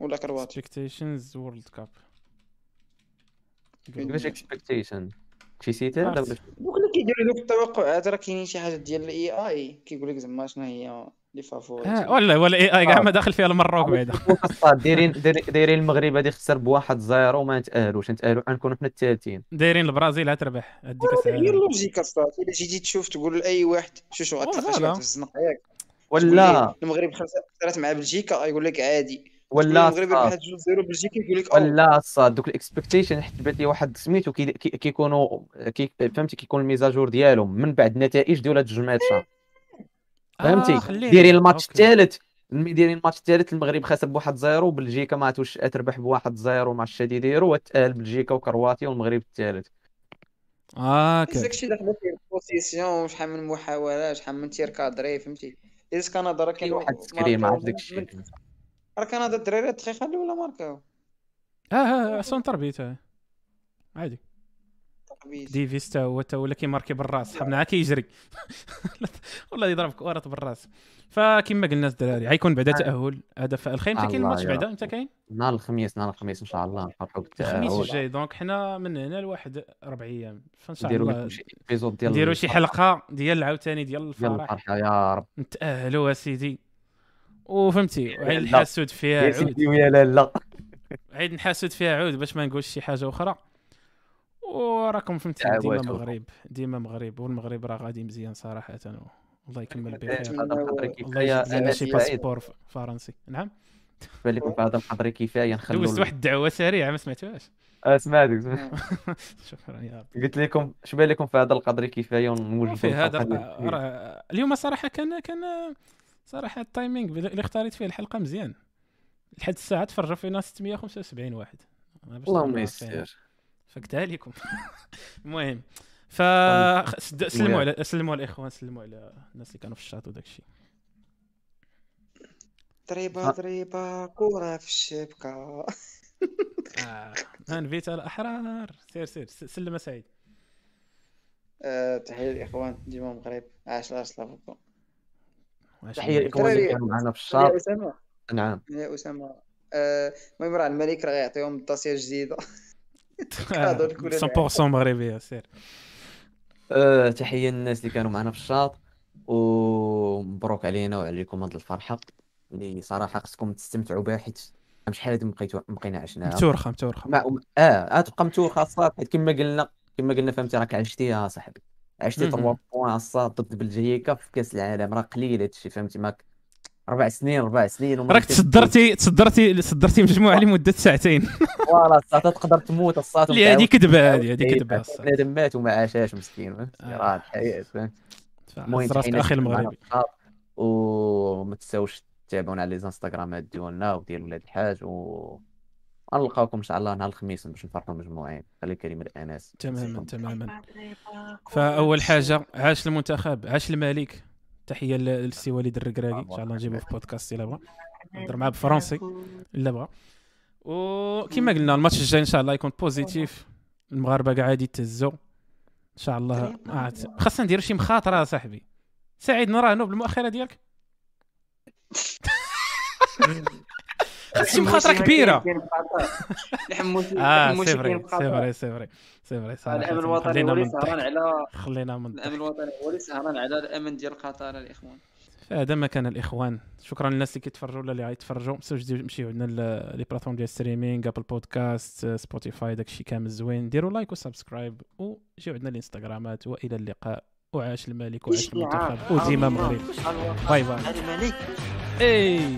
ولا كرواتيا. اكسبكتيشنز وورلد كاب كيفاش اكسبكتيشن شي عرفت. ولا دوك اللي كيديروا دوك التوقعات راه كاينين شي حاجة ديال الاي اي كيقول لك زعما شنو هي؟ لي فافوريت. آه، ولا ولا اي اي كاع ما داخل فيها المروك بعدا دايرين دايرين- المغرب غادي يخسر بواحد زيرو وما نتاهلوش نتاهلوا غنكونوا حنا الثالثين دايرين البرازيل غتربح هادي كاس هي العالم اللوجيكا صافي إلا جيتي تشوف تقول لأي واحد شو شو غتلقى شي فوالا. واحد في الزنقه ياك ولا المغرب خسر- خسرت مع بلجيكا يقول لك عادي. ولا المغرب ربحت جوج زيرو بلجيكا يقول لك. ولا الصاد دوك الاكسبكتيشن حيت بات لي واحد سميتو كي- كي- كيكونوا كي فهمتي كيكون الميزاجور ديالهم من بعد النتائج ديال هاد الجوج ماتشات فهمتي؟ آه،. دايرين الماتش. الثالث دايرين الماتش الثالث المغرب خسر بواحد زيرو بلجيكا ما عرفتوش تربح بواحد زيرو مع الشادي ديرو وتأهل بلجيكا وكرواتيا والمغرب الثالث آه أوكي. داكشي داخل في البوزيسيون شحال من محاولات شحال من تير كادري فهمتي؟ إذا كندا راه كاين واحد السكريم عرف ماركاو داك من- الشيء راه كندا الدراري الدقيقة الأولى ماركاو آه آه سون تربيت آه. عادي. تقبيل. ديفيس تا هو تا ولا كيماركي بالراس. صحابنا عا كيجري والله يضرب كورة بالراس. فكما قلنا الدراري غيكون بعدا تأهل هدف الخير متى كاين الماتش يا بعدا. متى كاين؟ نهار الخميس نهار الخميس إن شاء الله نفرحوا الخميس بالتأهل الجاي. دونك حنا من هنا لواحد أربع أيام. فإن شاء الله نديروا شي حلقة ديال عاوتاني ديال ديال الفرح. الفرحة يا رب. نتاهلوا اسيدي وفهمتي عيد لا. نحاسد فيها يا عود. سيدي ويا لالا. عيد نحاسد فيها عود باش ما نقولش شي حاجة أخرى. وراكم فهمتي ديما. مغرب ديما مغرب والمغرب راه غادي مزيان صراحة. الله يكمل بخير القدر الله سعيد باسبور فرنسي. نعم؟ بالنسبة لكم في هذا القدر كفايه نخلوا دوزت واحد الدعوة سريعة ما سمعتوهاش آه، سمعتك سمعتك. شكرا يا رب قلت لكم اش بان لكم في هذا القدر كفايه ونوجدوا في هذا اليوم صراحة كان كان صراحة التايمينغ اللي اختاريت فيه الحلقة مزيان. لحد الساعة تفرجوا فينا 675 واحد. اللهم نعرف فقتها لكم المهم ف سد- سلموا على سلموا على الاخوان سلموا على الناس اللي كانوا في الشاط وداك الشيء. ضريبة ضريبة كره في الشبكة. آه. انفيت الاحرار سير سير س- سلم سعيد. آه، تحية للاخوان ديما مغرب عاش لا سلافوكم تحية لكم اللي. كانوا معنا في يا الشاط نعم. يا اسامه آه، المهم راه الملك راه غيعطيهم الداسيه جديده 100% مغربيه سير. أه تحية للناس اللي كانوا معنا في الشاط ومبروك علينا وعليكم هاد الفرحة اللي صراحة خصكم تستمتعوا بها حيت شحال هادي بقيتو بقينا عشناها متورخة متورخة. ما آه تبقى متورخة الصاط حيت كما قلنا كما قلنا فهمتي راك عشتيها صاحبي. عشتي 3 points الصاط ضد بلجيكا في كأس العالم راه قليل هادشي فهمتي ماك أربع سنين أربع سنين راك تصدرتي تصدرتي تصدرتي مجموعة لمدة ساعتين. voilà تقدر تموت اللي هذه كذبة هذه هذه كذبة بنادم مات وما عاشاش مسكين آه. راه الحياة فهمت؟ المهم أخي المغربي. وما تنساوش تابعونا على ليزانستغرامات ديالنا وديال ولاد الحاج و غنلقاوكم إن شاء الله نهار الخميس باش نفرحوا مجموعين. خلي كريم الأناس. تماما تماما. فأول حاجة عاش المنتخب عاش الملك. تحية للسي وليد الركراكي إن شاء الله نجيبه في بودكاست الا بغى. نهضر معاه بالفرنسي إلا بغى. وكما قلنا الماتش الجاي إن شاء الله يكون positif المغاربه كاع يتهزوا إن شاء الله. خاصنا نديرو شي مخاطرة صاحبي. سعيد نراهنوا بالمؤخرة ديالك؟ خاص مخاطره كبيرة. آه سي فري سي فري سي فري سي صراحة الأمن الوطني هو اللي سهران على خلينا من الأمن الوطني هو اللي سهران على الأمن ديال قطر الإخوان. هذا ما كان الإخوان. شكرا للناس اللي كيتفرجوا ولا اللي غيتفرجوا. ما تنساوش تمشيو عندنا les plateformes ديال streaming Apple Podcasts Spotify داكشي كامل زوين. ديروا like و subscribe وجيو عندنا الإنستغرامات. وإلى اللقاء. وعاش الملك وعاش المنتخب. وديما مغرب bye bye. الملك. إي.